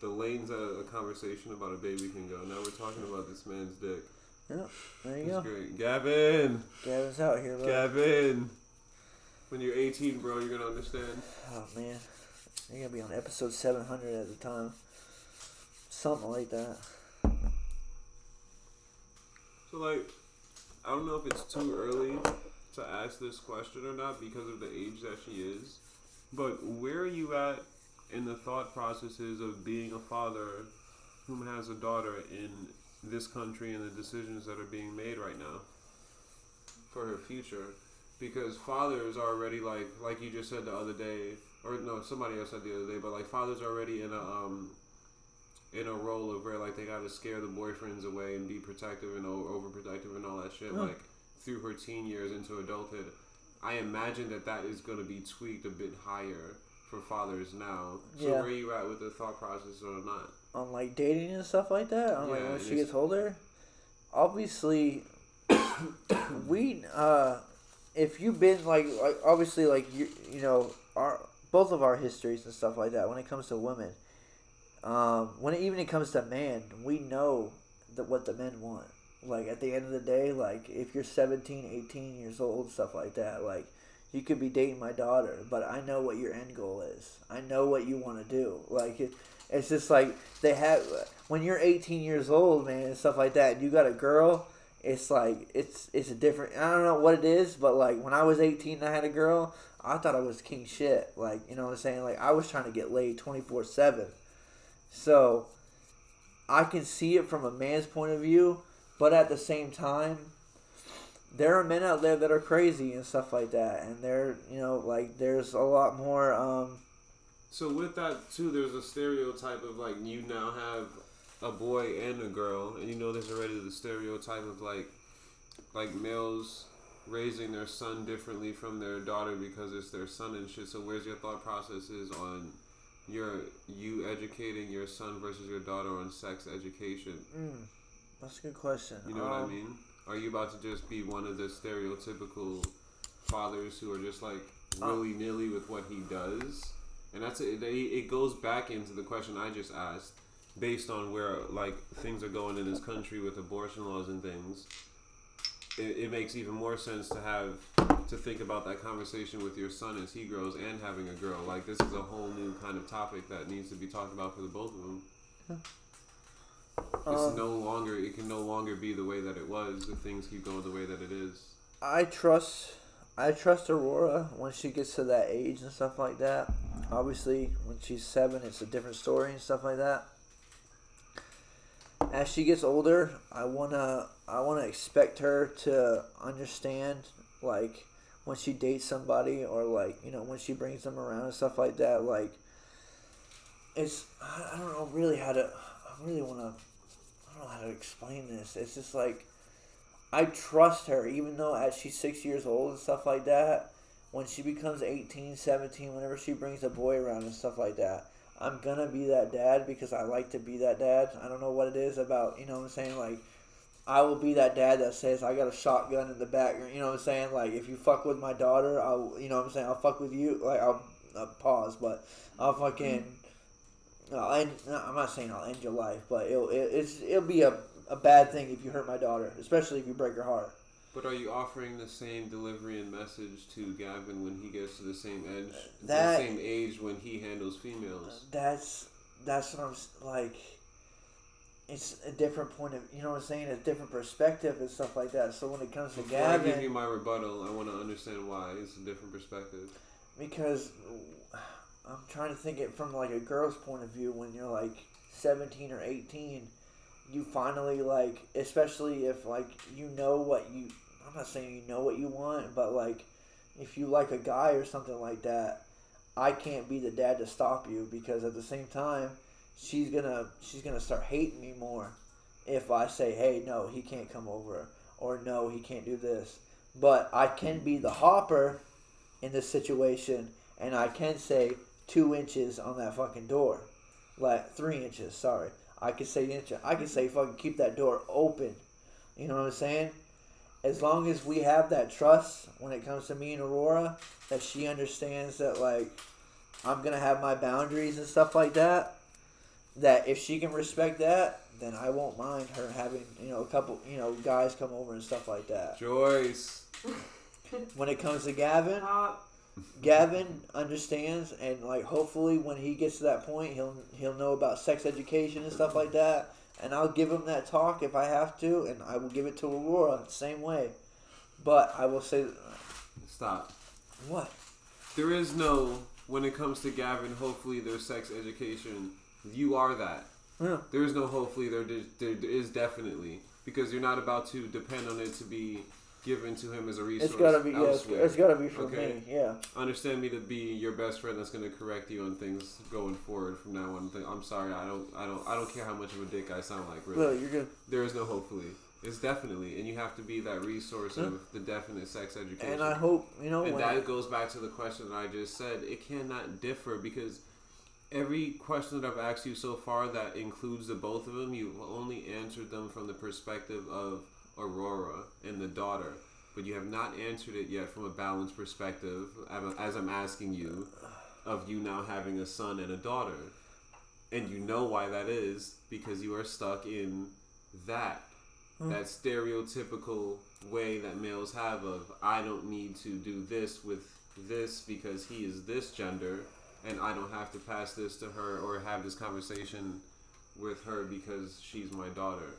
The lanes that a conversation about a baby can go. Now we're talking about this man's dick. There you That's go. great. Gavin! Gavin's out here. Look. Gavin! When you're 18, bro, you're gonna understand. Oh man, you're gonna be on episode 700 at the time. Something like that. So, like, I don't know if it's too early to ask this question or not because of the age that she is, but where are you at in the thought processes of being a father whom has a daughter in this country and the decisions that are being made right now for her future? because fathers are already like like you just said the other day, or no, somebody else said the other day, but like fathers are already in a um in a role of where like they gotta scare the boyfriends away and be protective and overprotective and all that shit. Yeah. Like through her teen years into adulthood, I imagine that that is gonna be tweaked a bit higher for fathers now. So Yeah. where you at with the thought process or not? on like dating and stuff like that. On like Yeah, when and she gets older, obviously, (coughs) we uh, if you've been like like obviously like you you know our both of our histories and stuff like that when it comes to women, um, when it, even it comes to man, we know that what the men want. Like at the end of the day, like if you're 17, 18 years old, stuff like that, like you could be dating my daughter, but I know what your end goal is. I know what you want to do. Like it, it's just like they have when you're 18 years old, man, and stuff like that. You got a girl. It's like it's it's a different. I don't know what it is, but like when I was 18, and I had a girl. I thought I was king shit. Like you know what I'm saying. Like I was trying to get laid 24 seven. So I can see it from a man's point of view, but at the same time, there are men out there that are crazy and stuff like that, and they're you know like there's a lot more. Um, So with that too, there's a stereotype of like you now have a boy and a girl, and you know there's already the stereotype of like like males raising their son differently from their daughter because it's their son and shit. So where's your thought processes on your you educating your son versus your daughter on sex education? mm, that's a good question. You know what I Um, mean? Are you about to just be one of the stereotypical fathers who are just like Uh. willy nilly with what he does? And that's it. It it goes back into the question I just asked, based on where like things are going in this country with abortion laws and things. It, it makes even more sense to have to think about that conversation with your son as he grows and having a girl. Like this is a whole new kind of topic that needs to be talked about for the both of them. It's Um, no longer. It can no longer be the way that it was if things keep going the way that it is. I trust I trust Aurora when she gets to that age and stuff like that. Obviously, when she's seven, it's a different story and stuff like that. As she gets older, I wanna I wanna expect her to understand like when she dates somebody or like you know when she brings them around and stuff like that. Like it's I don't know really how to I really wanna I don't know how to explain this. It's just like I trust her, even though as she's six years old and stuff like that, when she becomes 18, 17, whenever she brings a boy around and stuff like that, I'm gonna be that dad because I like to be that dad. I don't know what it is about, you know what I'm saying? Like, I will be that dad that says, I got a shotgun in the back, you know what I'm saying? Like, if you fuck with my daughter, I'll, you know what I'm saying? I'll fuck with you. Like, I'll, I'll pause, but I'll fucking. I'll end, I'm not saying I'll end your life, but it'll, it, it's, it'll be a, a bad thing if you hurt my daughter, especially if you break her heart. But are you offering the same delivery and message to Gavin when he gets to the same edge, That- the same age when he handles females? That's that's what I'm like. It's a different point of you know what I'm saying, a different perspective and stuff like that. So when it comes to Before I give you my rebuttal, I want to understand why it's a different perspective. because I'm trying to think it from like a girl's point of view. When you're like 17 or 18, you finally like, especially if like you know what you. Not saying you know what you want, but like if you like a guy or something like that, I can't be the dad to stop you because at the same time, she's gonna she's gonna start hating me more if I say, hey, no, he can't come over, or no, he can't do this. But I can be the hopper in this situation, and I can say two inches on that fucking door, like three inches. Sorry, I can say inch. I can say fucking keep that door open. You know what I'm saying? As long as we have that trust when it comes to me and Aurora, that she understands that like I'm gonna have my boundaries and stuff like that. That if she can respect that, then I won't mind her having you know a couple you know guys come over and stuff like that. Joyce, (laughs) When it comes to Gavin, Stop. Gavin understands, and like hopefully when he gets to that point, he'll he'll know about sex education and stuff like that. And I'll give him that talk if I have to, and I will give it to Aurora the same way. But I will say, stop. what? There is no when it comes to Gavin. Hopefully, there's sex education. You are that. Yeah. There is no hopefully. There, there, there is definitely because you're not about to depend on it to be given to him as a resource. It's gotta be. Yeah, it's, it's gotta be for Okay. me. Yeah. Understand me to be your best friend that's gonna correct you on things going forward from now on. I'm sorry, I don't, I don't, I don't care how much of a dick I sound like. Really, Really, you're good. there is no hopefully. It's definitely, and you have to be that resource of the definite sex education. And I hope you know And that goes back to the question that I just said. It cannot differ because every question that I've asked you so far that includes the both of them, you've only answered them from the perspective of Aurora and the daughter. But you have not answered it yet from a balanced perspective, as I'm asking you, of you now having a son and a daughter. And you know why that is because you are stuck in that hmm. that stereotypical way that males have of I don't need to do this with this because he is this gender and I don't have to pass this to her or have this conversation with her because she's my daughter.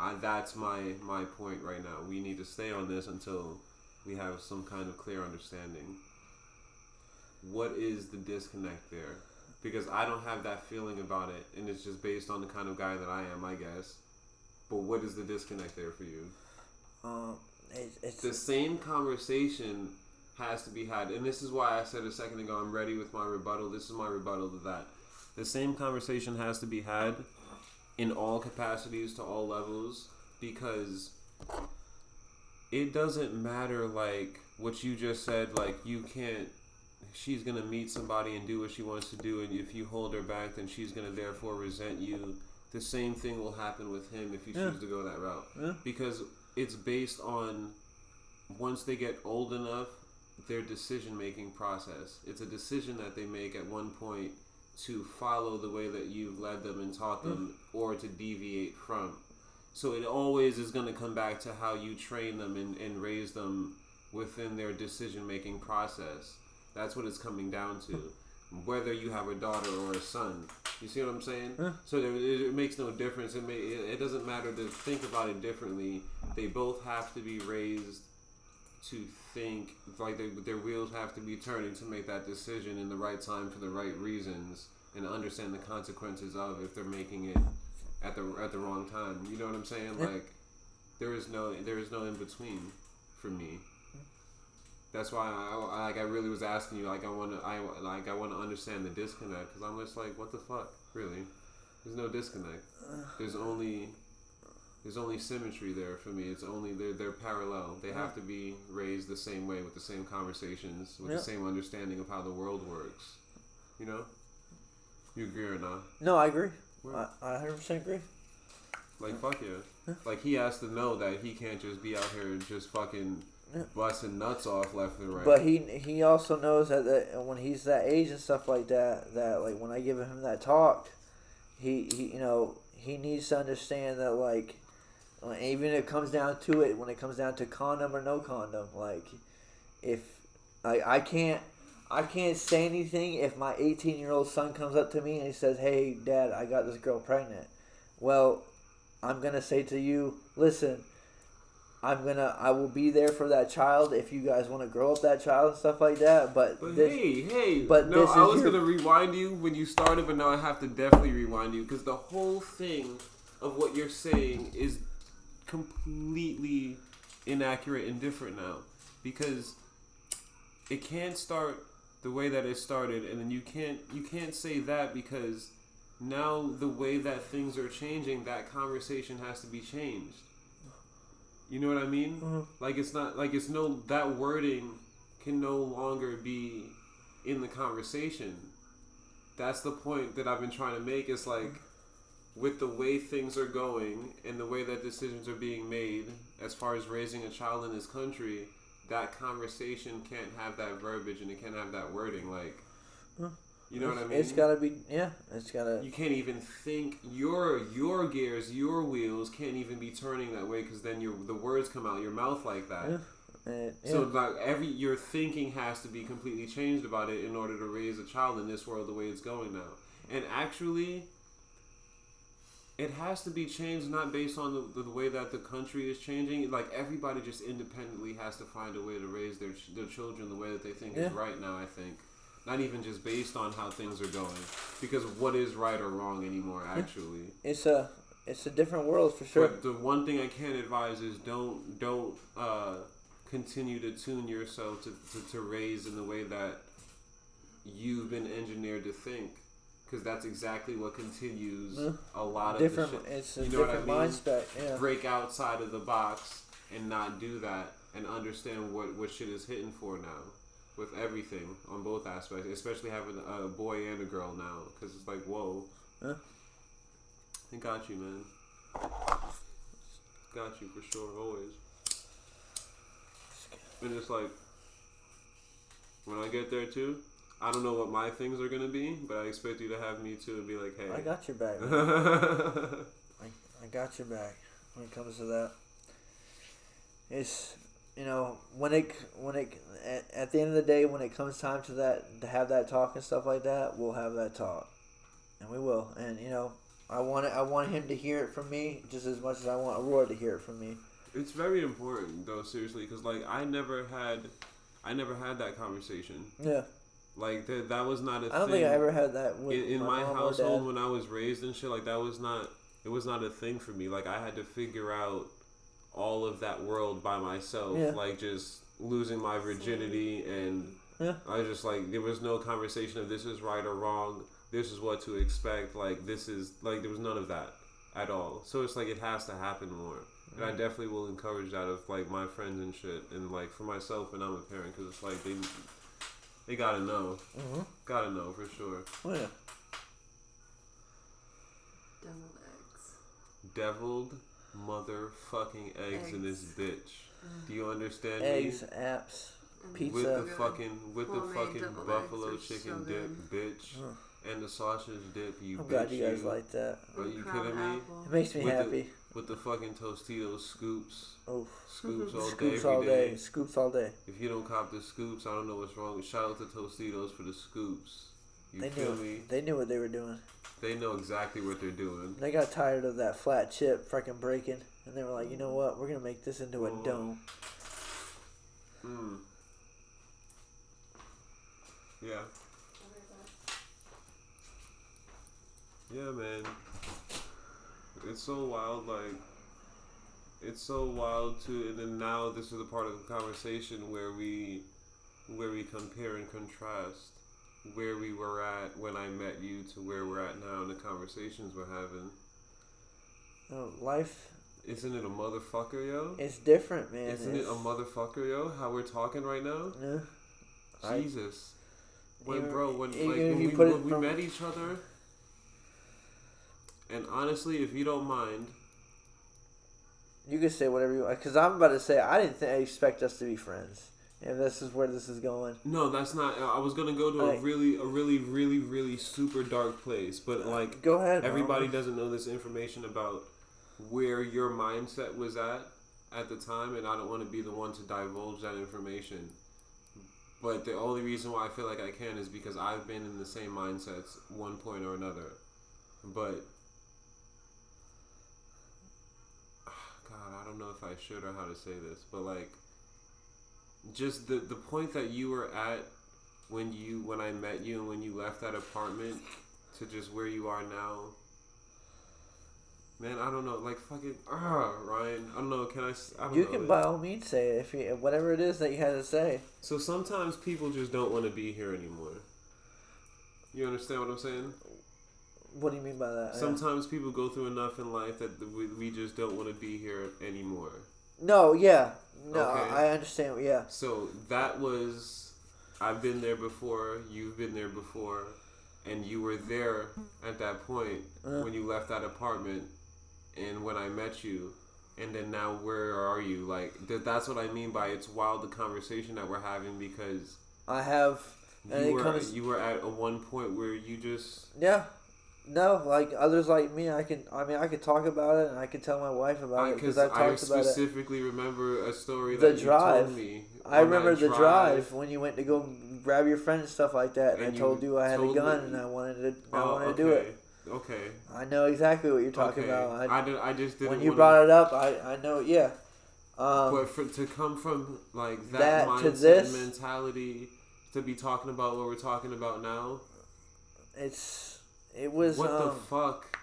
I, that's my my point right now. We need to stay on this until we have some kind of clear understanding. What is the disconnect there? Because I don't have that feeling about it, and it's just based on the kind of guy that I am, I guess. But what is the disconnect there for you? um, it's, it's The same conversation has to be had, and this is why I said a second ago I'm ready with my rebuttal. This is my rebuttal to that. The same conversation has to be had in all capacities to all levels because it doesn't matter like what you just said like you can't she's gonna meet somebody and do what she wants to do and if you hold her back then she's gonna therefore resent you the same thing will happen with him if you Yeah. choose to go that route Yeah. because it's based on once they get old enough their decision making process it's a decision that they make at one point to follow the way that you've led them and taught them mm. or to deviate from. So it always is going to come back to how you train them and, and raise them within their decision making process. That's what it's coming down to whether you have a daughter or a son. You see what i'm saying? Yeah. so there, it, it makes no difference. It, may, it, it doesn't matter to think about it differently. They both have to be raised to think like they, their wheels have to be turning to make that decision in the right time for the right reasons and understand the consequences of if they're making it at the at the wrong time. You know what I'm saying? Yeah. Like there is no there is no in between for me. That's why I, I like I really was asking you like I want to I like I want to understand the disconnect because I'm just like what the fuck really? There's no disconnect. Uh. There's only there's only symmetry there for me. It's only they're they're parallel. They have to be raised the same way with the same conversations, with Yeah. the same understanding of how the world works. You know? You agree or not? no, I agree. Word. I, I 100% agree. Like fuck yeah. Like he has to know that he can't just be out here just fucking Yeah. busting nuts off left and right. But he he also knows that, that when he's that age and stuff like that, that like when I give him that talk, he, he you know he needs to understand that like like, even if it comes down to it, when it comes down to condom or no condom, like if I I can't I can't say anything if my 18 year old son comes up to me and he says, "Hey, Dad, I got this girl pregnant." Well, I'm gonna say to you, listen. I'm gonna, I will be there for that child if you guys want to grow up that child and stuff like that. But, But this, hey, hey, but no, this I was your- gonna rewind you when you started, but now I have to definitely rewind you because the whole thing of what you're saying is completely inaccurate and different now because it can't start the way that it started, and then you can't you can't say that because now the way that things are changing, that conversation has to be changed. You know what I mean? Mhm. Like it's not like it's no that wording can no longer be in the conversation. That's the point that I've been trying to make. It's like with the way things are going and the way that decisions are being made as far as raising a child in this country, that conversation can't have that verbiage and it can't have that wording. Like, you know what I mean? It's gotta be, yeah. It's gotta. you can't even think your your gears, your wheels can't even be turning that way because then your the words come out your mouth like that. Yeah. And, yeah. So like every your thinking has to be completely changed about it in order to raise a child in this world the way it's going now. And actually, it has to be changed not based on the, the way that the country is changing. Like everybody just independently has to find a way to raise their ch- their children the way that they think is right now. I think. Not even just based on how things are going, because what is right or wrong anymore? Actually, it's a it's a different world for sure. But the one thing I can advise is don't don't uh, continue to tune yourself to, to, to raise in the way that you've been engineered to think, because that's exactly what continues a lot of different. the shit. It's a You know what I mean? mindset. Yeah. Break outside of the box and not do that, and understand what what shit is hitting for now. With everything on both aspects, especially having a boy and a girl now, because it's like, whoa, Yeah. I got you, man. Got you for sure, always. And it's like, when I get there too, I don't know what my things are gonna be, but I expect you to have me too and be like, hey, I got your back. (laughs) I, I got your back when it comes to that. It's you know when it when it at, at the end of the day when it comes time to that to have that talk and stuff like that we'll have that talk and we will and you know I want it, I want him to hear it from me just as much as I want Aurora to hear it from me it's very important though, seriously, because like I never had, I never had that conversation. yeah Like that, that was not a I don't thing. think I ever had that with in, in my, mom or household when I was raised and shit like that was not it was not a thing for me. Like I had to figure out all of that world by myself. Yeah. Like just losing my virginity and Yeah. I was just like there was no conversation of this is right or wrong. This is what to expect. Like this is like there was none of that at all. So it's like it has to happen more. And I mm. definitely will encourage that of like my friends and shit, and like for myself when I'm a parent, because it's like they they gotta know, Mhm. gotta know for sure. Oh, yeah. Deviled eggs. deviled motherfucking eggs, in this bitch. Do you understand eggs me? apps Pizza. With the fucking with the fucking buffalo chicken so dip, bitch, Ugh. and the sausage dip. You I'm bitch. glad you guys like that Are you Crown kidding me? it makes me With the- happy With the fucking Tostitos scoops, oh scoops (laughs) all day, scoops every all day. day scoops all day If you don't cop the scoops, I don't know what's wrong. Shout out to Tostitos for the scoops. You They feel knew. me? they knew what they were doing They know exactly what they're doing. They got tired of that flat chip freaking breaking, and they were like, you know what? We're gonna make this into a Oh. dome. Mm. Yeah. Yeah, man. It's so wild, like it's so wild to and then now this is a part of the conversation where we where we compare and contrast where we were at when I met you to where we're at now and the conversations we're having. Oh, life Isn't it a motherfucker, yo? It's different, man. Isn't it a motherfucker, yo? How we're talking right now? Yeah. I- Jesus. When bro, when like even when we, when we from- met each other, and honestly, if you don't mind, You can say whatever you want, because I'm about to say I didn't th- expect us to be friends, and this is where this is going. no, that's not. Uh, I was gonna go to a really, a really, really, really super dark place, but like Go ahead. everybody Mom. doesn't know this information about where your mindset was at at the time, and I don't want to be the one to divulge that information. But the only reason why I feel like I can is because I've been in the same mindsets one point or another. But God, I don't know if I should or how to say this, but like just the the point that you were at when you when I met you and when you left that apartment to just where you are now. Man, I don't know, like fucking, ah, Ryan. I don't know. Can I? don't know? You can by all means say it if you whatever it is that you had to say. So sometimes people just don't want to be here anymore. You understand what I'm saying? What do you mean by that? Sometimes people go through enough in life that we, we just don't want to be here anymore. No, yeah, no, Okay. I understand. Yeah, So that was, I've been there before. You've been there before, and you were there at that point Uh. when you left that apartment, and when I met you, and then now where are you? Like th- that's what I mean by it's wild the conversation that we're having because I have. And you were comes- you were at a one point where you just Yeah, no, like others like me, I can. I mean, I could talk about it, and I could tell my wife about it because I talked about it. specifically remember a story The that drive. you told me. I remember the drive when you went to go grab your friend and stuff like that, and, And I told you I had a gun me- and I wanted to. I Oh, wanted okay. to do it. Okay. I know exactly what you're talking okay. about. I, I, did, I just didn't when you brought it up, I I know. Yeah. Um, but for, to come from like that, That mindset to this- mentality to be talking about what we're talking about now, it's it was what um, the fuck?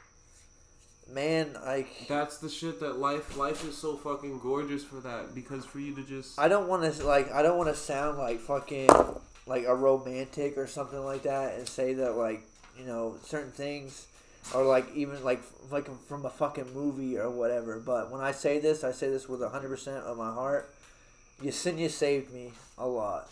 man, like That's the shit that life life is so fucking gorgeous for that because for you to just I don't want to like I don't want to sound like fucking like a romantic or something like that and say that like you know certain things or like even like like from a fucking movie or whatever. But when I say this, I say this with hundred percent of my heart. Yesenia saved me a lot.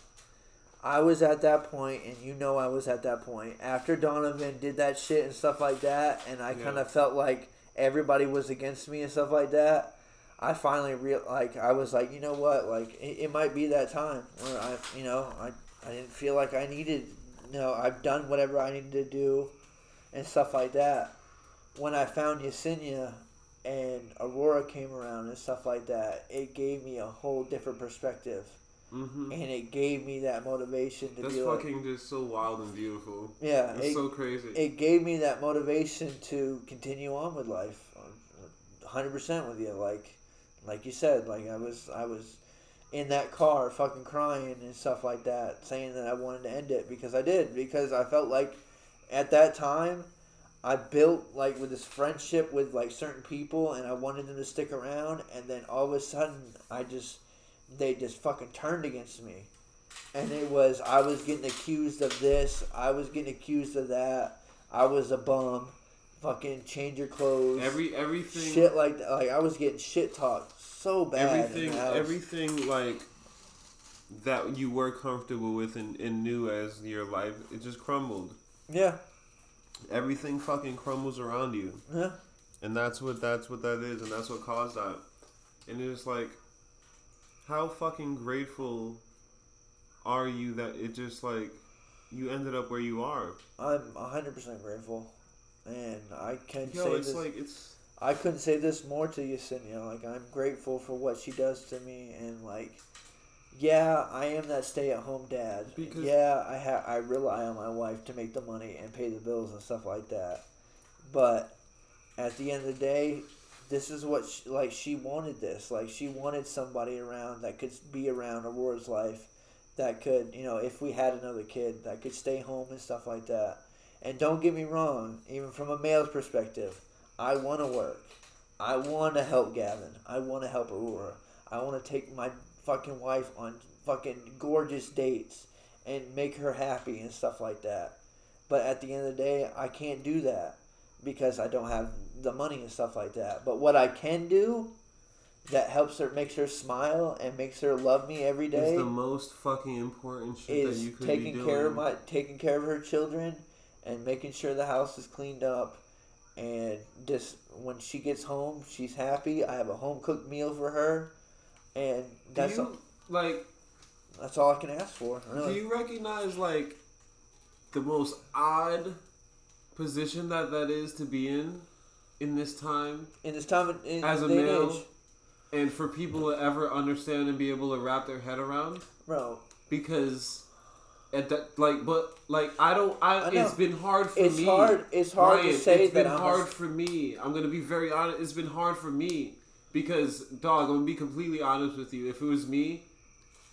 I was at that point, and you know I was at that point after Donovan did that shit and stuff like that, and I Yeah. kind of felt like everybody was against me and stuff like that. I finally real like I was like, you know what, like it, it might be that time where I, you know, I I didn't feel like I needed, you know, I've done whatever I needed to do, and stuff like that. When I found Yesenia and Aurora came around and stuff like that, it gave me a whole different perspective, hmm and it gave me that motivation to That's be like, fucking just so wild and beautiful. yeah, It's it, so crazy. it gave me that motivation to continue on with life, hundred percent with you. Like, like you said, like I was, I was in that car, fucking crying and stuff like that, saying that I wanted to end it because I did because I felt like at that time I built like with this friendship with like certain people and I wanted them to stick around, and then all of a sudden I just they just fucking turned against me. And it was I was getting accused of this, I was getting accused of that. I was a bum. Fucking change your clothes. Every everything shit like that. Like I was getting shit talked so bad. everything everything like that you were comfortable with and, and knew as your life it just crumbled. Yeah, Everything fucking crumbles around you. yeah. And that's what that's what that is, and that's what caused that. And it's like, how fucking grateful are you that it just like you ended up where you are? I'm hundred percent grateful, and I can Yo, say it's this. like it's I couldn't say this more to Yesenia. Like I'm grateful for what she does to me, and like, yeah, I am that stay-at-home dad. Because- yeah, I ha- I rely on my wife to make the money and pay the bills and stuff like that. But at the end of the day, this is what she, like she wanted. This like she wanted somebody around that could be around Aurora's life, that could you know if we had another kid that could stay home and stuff like that. And don't get me wrong, even from a male's perspective, I want to work. I want to help Gavin. I want to help Aurora. I want to take my fucking wife on fucking gorgeous dates and make her happy and stuff like that. But at the end of the day, I can't do that because I don't have the money and stuff like that. But what I can do that helps her, makes her smile and makes her love me every day is the most fucking important shit that you could taking be doing. care of my taking care of her children and making sure the house is cleaned up and just when she gets home she's happy i have a home cooked meal for her and that's you all, like? that's all i can ask for really Do you recognize like the most odd position that that is to be in in this time in this time in, as a and male, age, and for people to ever understand and be able to wrap their head around? bro because at that like but like I don't I, I it's been hard for it's me. hard it's hard Ryan, to say it's that been i'm hard a, for me. I'm gonna be very honest. It's been hard for me because dog. I'm gonna be completely honest with you. If it was me,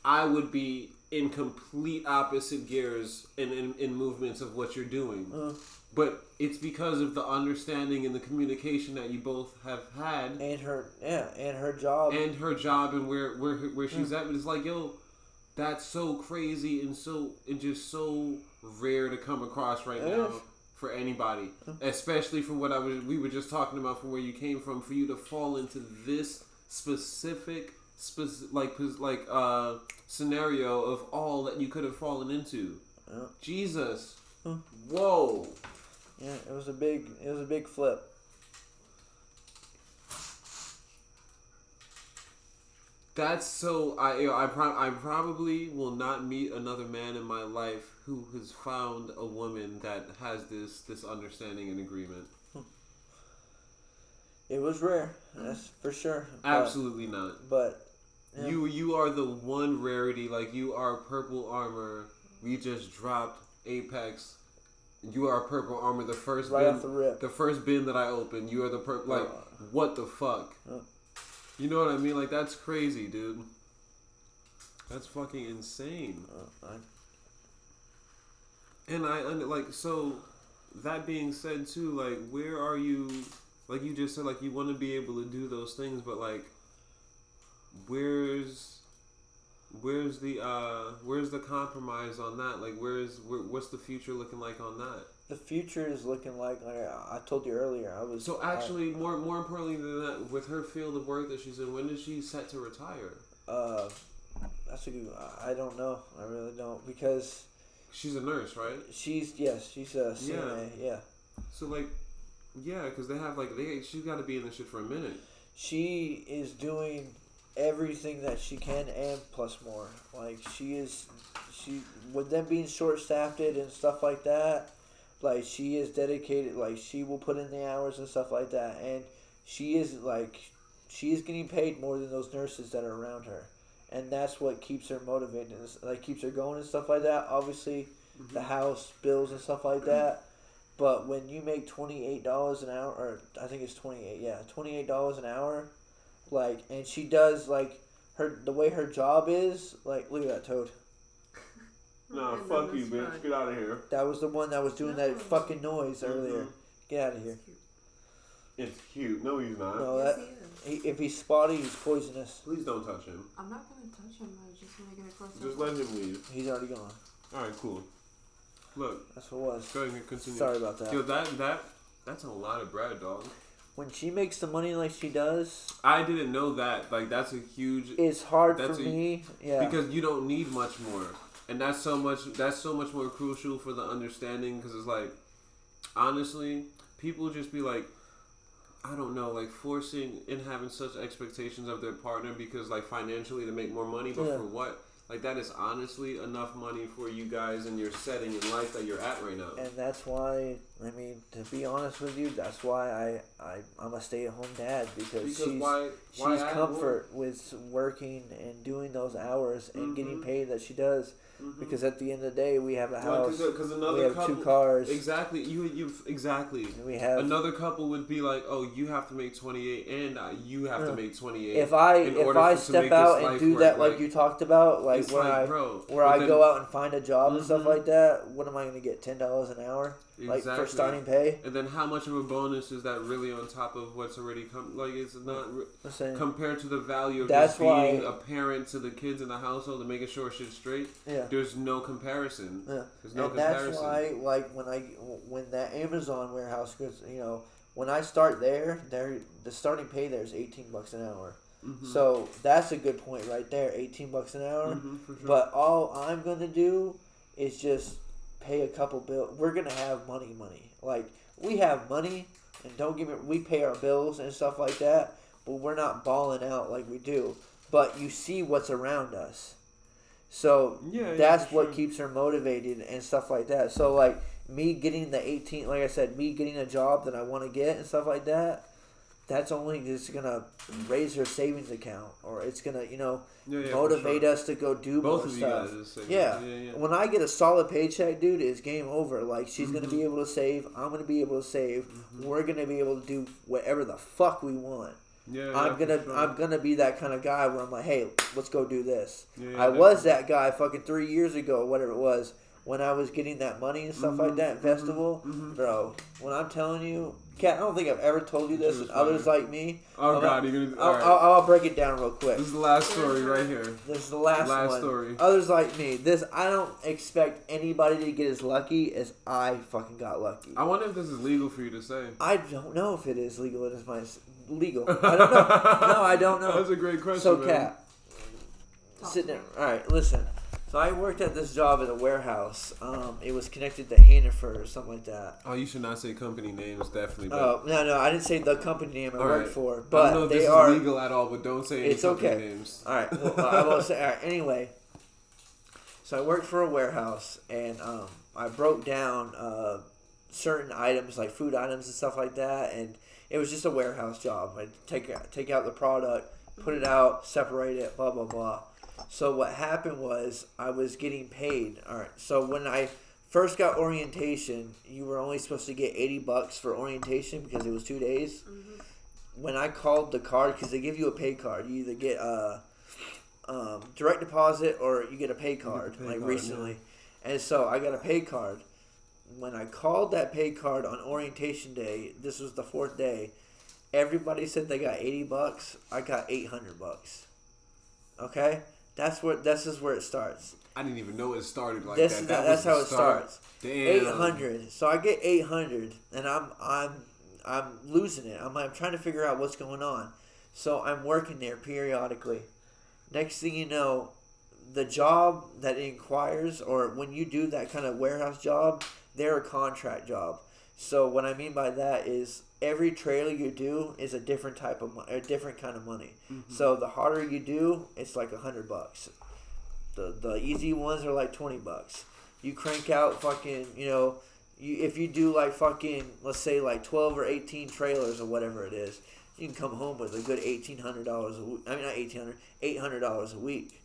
I would be in complete opposite gears in in, in movements of what you're doing. Uh. But it's because of the understanding and the communication that you both have had and her yeah and her job and her job and where where where she's hmm. at. But it's like, yo, that's so crazy and so and just so rare to come across right It now is. for anybody, hmm. especially from what I was we were just talking about from where you came from. For you to fall into this specific, spec- like like uh scenario of all that you could have fallen into. Yeah. Jesus, Huh. whoa. Yeah it was a big it was a big flip That's so. I you know, I pro- I probably will not meet another man in my life who has found a woman that has this this understanding and agreement. Hmm. it was rare that's for sure But- Absolutely not. but yeah. You you are the one rarity. Like you are purple armor. We just dropped Apex. You are purple armor. The first right bin, off the rip the first bin that I opened. You are the purple. Like Uh. what the fuck? Uh. You know what I mean? Like that's crazy, dude. That's fucking insane. Uh, I, And I under like so. That being said, too, like where are you like you just said, like you want to be able to do those things, but like, where's where's the uh where's the compromise on that? Like, where's where, what's the future looking like on that? The future is looking like like I I told you earlier. I was So actually, more more importantly than that, with her field of work that she's in, when is she set to retire? Uh, that's a good. I don't know. I really don't because She's a nurse, right? she's yes she's a CNA. Yeah. So like, yeah, because they have like they she's got to be in this shit for a minute. She is doing everything that she can and plus more. Like she is, she with them being short staffed and stuff like that. Like she is dedicated. Like she will put in the hours and stuff like that, and she is like she is getting paid more than those nurses that are around her, and that's what keeps her motivated. and Like keeps her going and stuff like that. Obviously, mm-hmm. the house bills and stuff like that. But when you make twenty eight dollars an hour, or I think it's twenty eight, yeah, twenty eight dollars an hour, like, and she does like her the way her job is, like, look at that toad. (laughs) Nah, And fuck you, bitch. rug. Get out of here. That was the one that was doing that No. fucking noise earlier. Mhm. Get out of here. It's cute. It's cute. No, he's not. No, Yes, that he is. he, if he's spotty, he's poisonous. Please don't touch him. I'm not gonna touch him. I was just gonna get across. the Just let him leave. He's already gone. All right, cool. Look, That's what it was. go ahead and continue. Sorry about that. Yo, that that that's a lot of bread, dog. When she makes the money like she does, I didn't know that. Like that's a huge it's hard That's for a- me. Yeah. because you don't need much more, and that's so much. That's so much more crucial for the understanding because it's like, honestly, people just be like, I don't know, like forcing and having such expectations of their partner because like financially to make more money, but Yeah. for what? Like that is honestly enough money for you guys in your setting in life that you're at right now. and that's why I mean to be honest with you, that's why I, I I'm a stay at home dad because, Because she's why? Why she's comfort with working and doing those hours and getting Mhm. paid that she does? Mhm. because at the end of the day we have a Well, house, because we another have couple two cars, exactly you you exactly and we have. another couple would be like oh you have to make 28 and uh, you have to make 28 if I if I step out and do work, that like, like, you talked about, like where like, I bro where I then- go out and find a job and stuff Mhm. like that, what am I gonna get? Ten dollars an hour, like exactly. for starting pay. and then how much of a bonus is that really on top of what's already come like it's not re- compared to the value of That's just being why- a parent to the kids in the household and making sure shit's straight yeah. there's no comparison Yeah. there's no and that's why, like, when I when that Amazon warehouse goes, you know, when I start there, there the starting pay there is eighteen bucks an hour. Mhm. So that's a good point right there, eighteen bucks an hour. Mhm, for sure. But all I'm gonna do is just pay a couple bill. We're gonna have money, money. Like we have money, and don't give me. We pay our bills and stuff like that, but we're not balling out like we do. But you see what's around us, so yeah, yeah, that's for what sure. keeps her motivated and stuff like that. So like me getting the 18, like I said, me getting a job that I want to get and stuff like that. That's only just gonna raise her savings account, or it's gonna, you know, yeah, yeah, motivate sure. us to go do both more of you stuff. guys Yeah. yeah. When I get a solid paycheck, dude, it's game over. Like she's gonna Mhm. be able to save. I'm gonna be able to save. Mhm. We're gonna be able to do whatever the fuck we want. Yeah, I'm gonna sure. I'm gonna be that kind of guy where I'm like, hey, let's go do this. I was that guy fucking three years ago, whatever it was, when I was getting that money and stuff like Mhm, that, mhm, festival, mhm. bro. When I'm telling you, Kat, I don't think I've ever told you this, She was and others like me. Oh I'm God, you're gonna. I'll, All right. I'll, I'll break it down real quick. this is the last story right here. This is the last, Last one. story. Others like me. This I don't expect anybody to get as lucky as I fucking got lucky. I wonder if this is legal for you to say. I don't know if it is legal. It is my legal. (laughs) I don't know. No, I don't know. That's a great question. So, Cat, Kat, Talk sitting there. All right, listen. So I worked at this job at a warehouse. Um, it was connected to Hannaford or something like that. Oh, you should not say company names, definitely. But Oh no, no, I didn't say the company name I All worked right. for, I don't know but if they this are. is legal at all, but don't say any It's company okay. names. All right, well, I will say. All right, anyway, so I worked for a warehouse, and um, I broke down uh, certain items like food items and stuff like that, and it was just a warehouse job. I take take out the product, put it out, separate it, blah blah blah. So what happened was I was getting paid. All right, so when I first got orientation, you were only supposed to get eighty bucks for orientation because it was two days Mhm. when I called the card because they give you a pay card, you either get a um, direct deposit or you get a pay card. pay like card, recently, and so I got a pay card. When I called that pay card on orientation day, this was the fourth day. Everybody said they got eighty bucks. I got eight hundred bucks. Okay, that's where this is where it starts. I didn't even know it started like this that. that that's how it start. starts. Eight hundred. So I get eight hundred, and I'm I'm I'm losing it. I'm I'm trying to figure out what's going on. So I'm working there periodically. Next thing you know, the job that inquires, or when you do that kind of warehouse job, they're a contract job. So what I mean by that is every trailer you do is a different type of a different kind of money. Mm-hmm. So the harder you do, it's like a hundred bucks. The the easy ones are like twenty bucks. You crank out fucking you know, you if you do like fucking let's say like twelve or eighteen trailers or whatever it is, you can come home with a good eighteen hundred dollars a week. I mean not eighteen hundred, eight hundred dollars a week.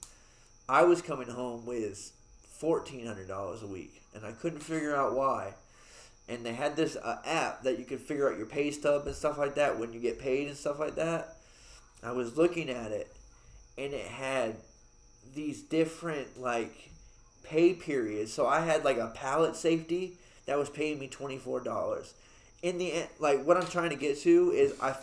I was coming home with fourteen hundred dollars a week, and I couldn't figure out why. And they had this uh, app that you could figure out your pay stub and stuff like that when you get paid and stuff like that. I was looking at it, and it had these different like pay periods. So I had like a pallet safety that was paying me twenty four dollars. In the end, like what I'm trying to get to is I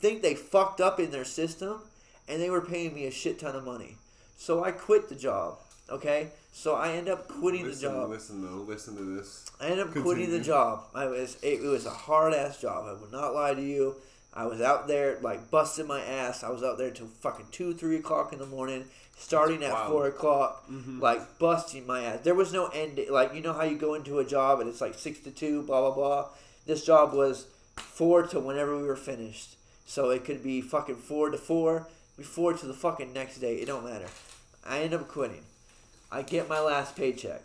think they fucked up in their system, and they were paying me a shit ton of money. So I quit the job. Okay, so I end up quitting listen, the job. Listen though, listen to this. I end up quitting the job. I was it, it was a hard ass job. I would not lie to you. I was out there like busting my ass. I was out there till fucking two, three o'clock in the morning, starting at Wow. four o'clock, Mhm. like busting my ass. There was no end. Like you know how you go into a job and it's like six to two, blah blah blah. This job was four to whenever we were finished. So it could be fucking four to four, be four to the fucking next day. It don't matter. I end up quitting. I get my last paycheck.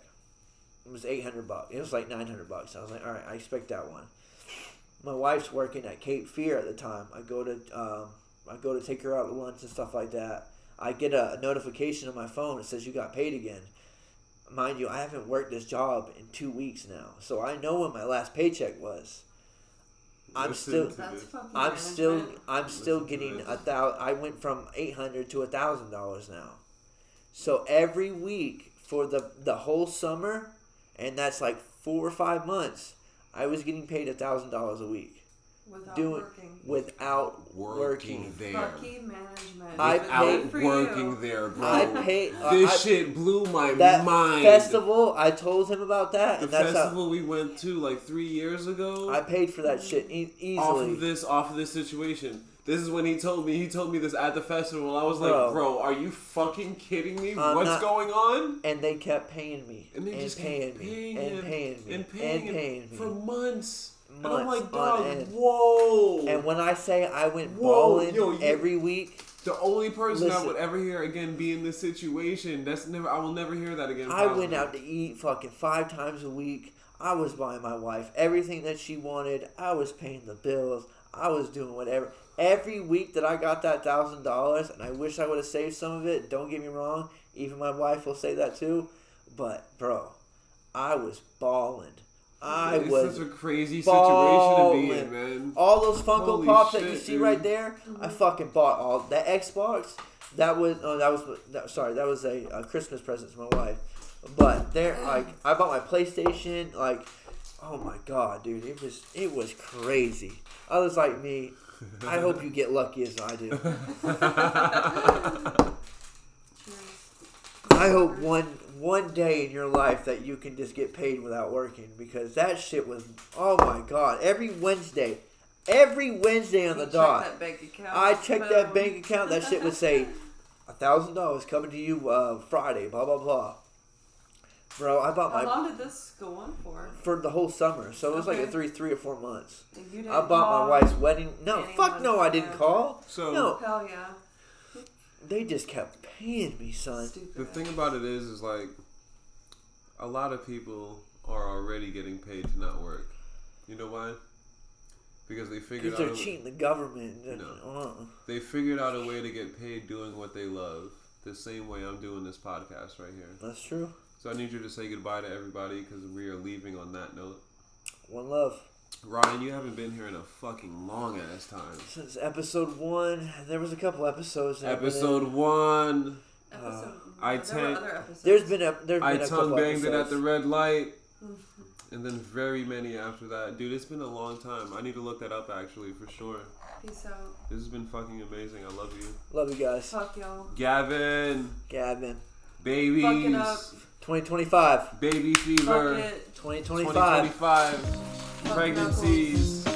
It was eight hundred bucks. It was like nine hundred bucks. I was like, all right, I expect that one. My wife's working at Cape Fear at the time. I go to um, I go to take her out to lunch and stuff like that. I get a notification on my phone that says you got paid again. Mind you, I haven't worked this job in two weeks now, so I know when my last paycheck was. I'm Listen still- to That's this. I'm still. I'm still Listen getting a thou. I went from eight hundred to a thousand dollars now. So every week for the the whole summer, and that's like four or five months, I was getting paid a thousand dollars a week without doing- working. without Working working. there. Fucking management. I Good paid- for Without working you. there, bro. I paid uh, this I- shit blew my that mind. festival. I told him about that, the and that's festival we went to like three years ago. I paid for that shit e- off of this, off of this situation. This is when he told me. He told me this at the festival. I was like, Bro. "Bro, are you fucking kidding me? I'm What's not- going on?" and they kept paying me And they just paying kept me paying and paying me and paying, him paying me. for months. and I'm Months like, on dog, end. whoa. And when I say I went Whoa, balling yo, you- every week, the only person I Listen. would ever hear again be in this situation, that's never. I will never hear that again. I probably. went out to eat fucking five times a week. I was buying my wife everything that she wanted. I was paying the bills. I was doing whatever. Every week that I got that thousand dollars, and I wish I would have saved some of it. Don't get me wrong. Even my wife will say that too. But bro, I was balling. I it's was such a crazy situation to be in, man. all those Funko Holy Pops that you see dude. right there. I fucking bought all that Xbox. That was oh that was that, sorry that was a, a Christmas present to my wife. But there like I bought my PlayStation like oh my god dude it was it was crazy. Others like me, I hope you get lucky as I do. (laughs) I hope one one day in your life that you can just get paid without working because that shit was oh my god every Wednesday, every Wednesday on the You dot. that bank account. I checked that bank account. That shit would say a thousand dollars coming to you uh, Friday. Blah blah blah. Bro, I bought my How my long did this go on for? for the whole summer, so it was like a three three or four months. You didn't I bought call? my wife's wedding. No, fuck no, I didn't that. call. So No, Hell yeah. they just kept paying me, son. Stupid. the thing about it is, is like a lot of people are already getting paid to not work. You know why? Because they figured Because out they're a, cheating the government. No. Uh, they figured out a way to get paid doing what they love. The same way I'm doing this podcast right here. that's true. So I need you to say goodbye to everybody because we are leaving on that note. One love. Ryan, you haven't been here in a fucking long ass time. Since episode one, there was a couple episodes. that I've been in. Episode one, Episode. Uh, I there ten- were other episodes. There's been a there's been I a tongue couple banged it at the red light. (laughs) and then very many after that. Dude, it's been a long time. I need to look that up actually for sure. Peace out. This has been fucking amazing. I love you. Love you guys. Fuck y'all. Gavin, Gavin. babies, Fuck it up. 2025. baby fever, 2025. 2025, pregnancies.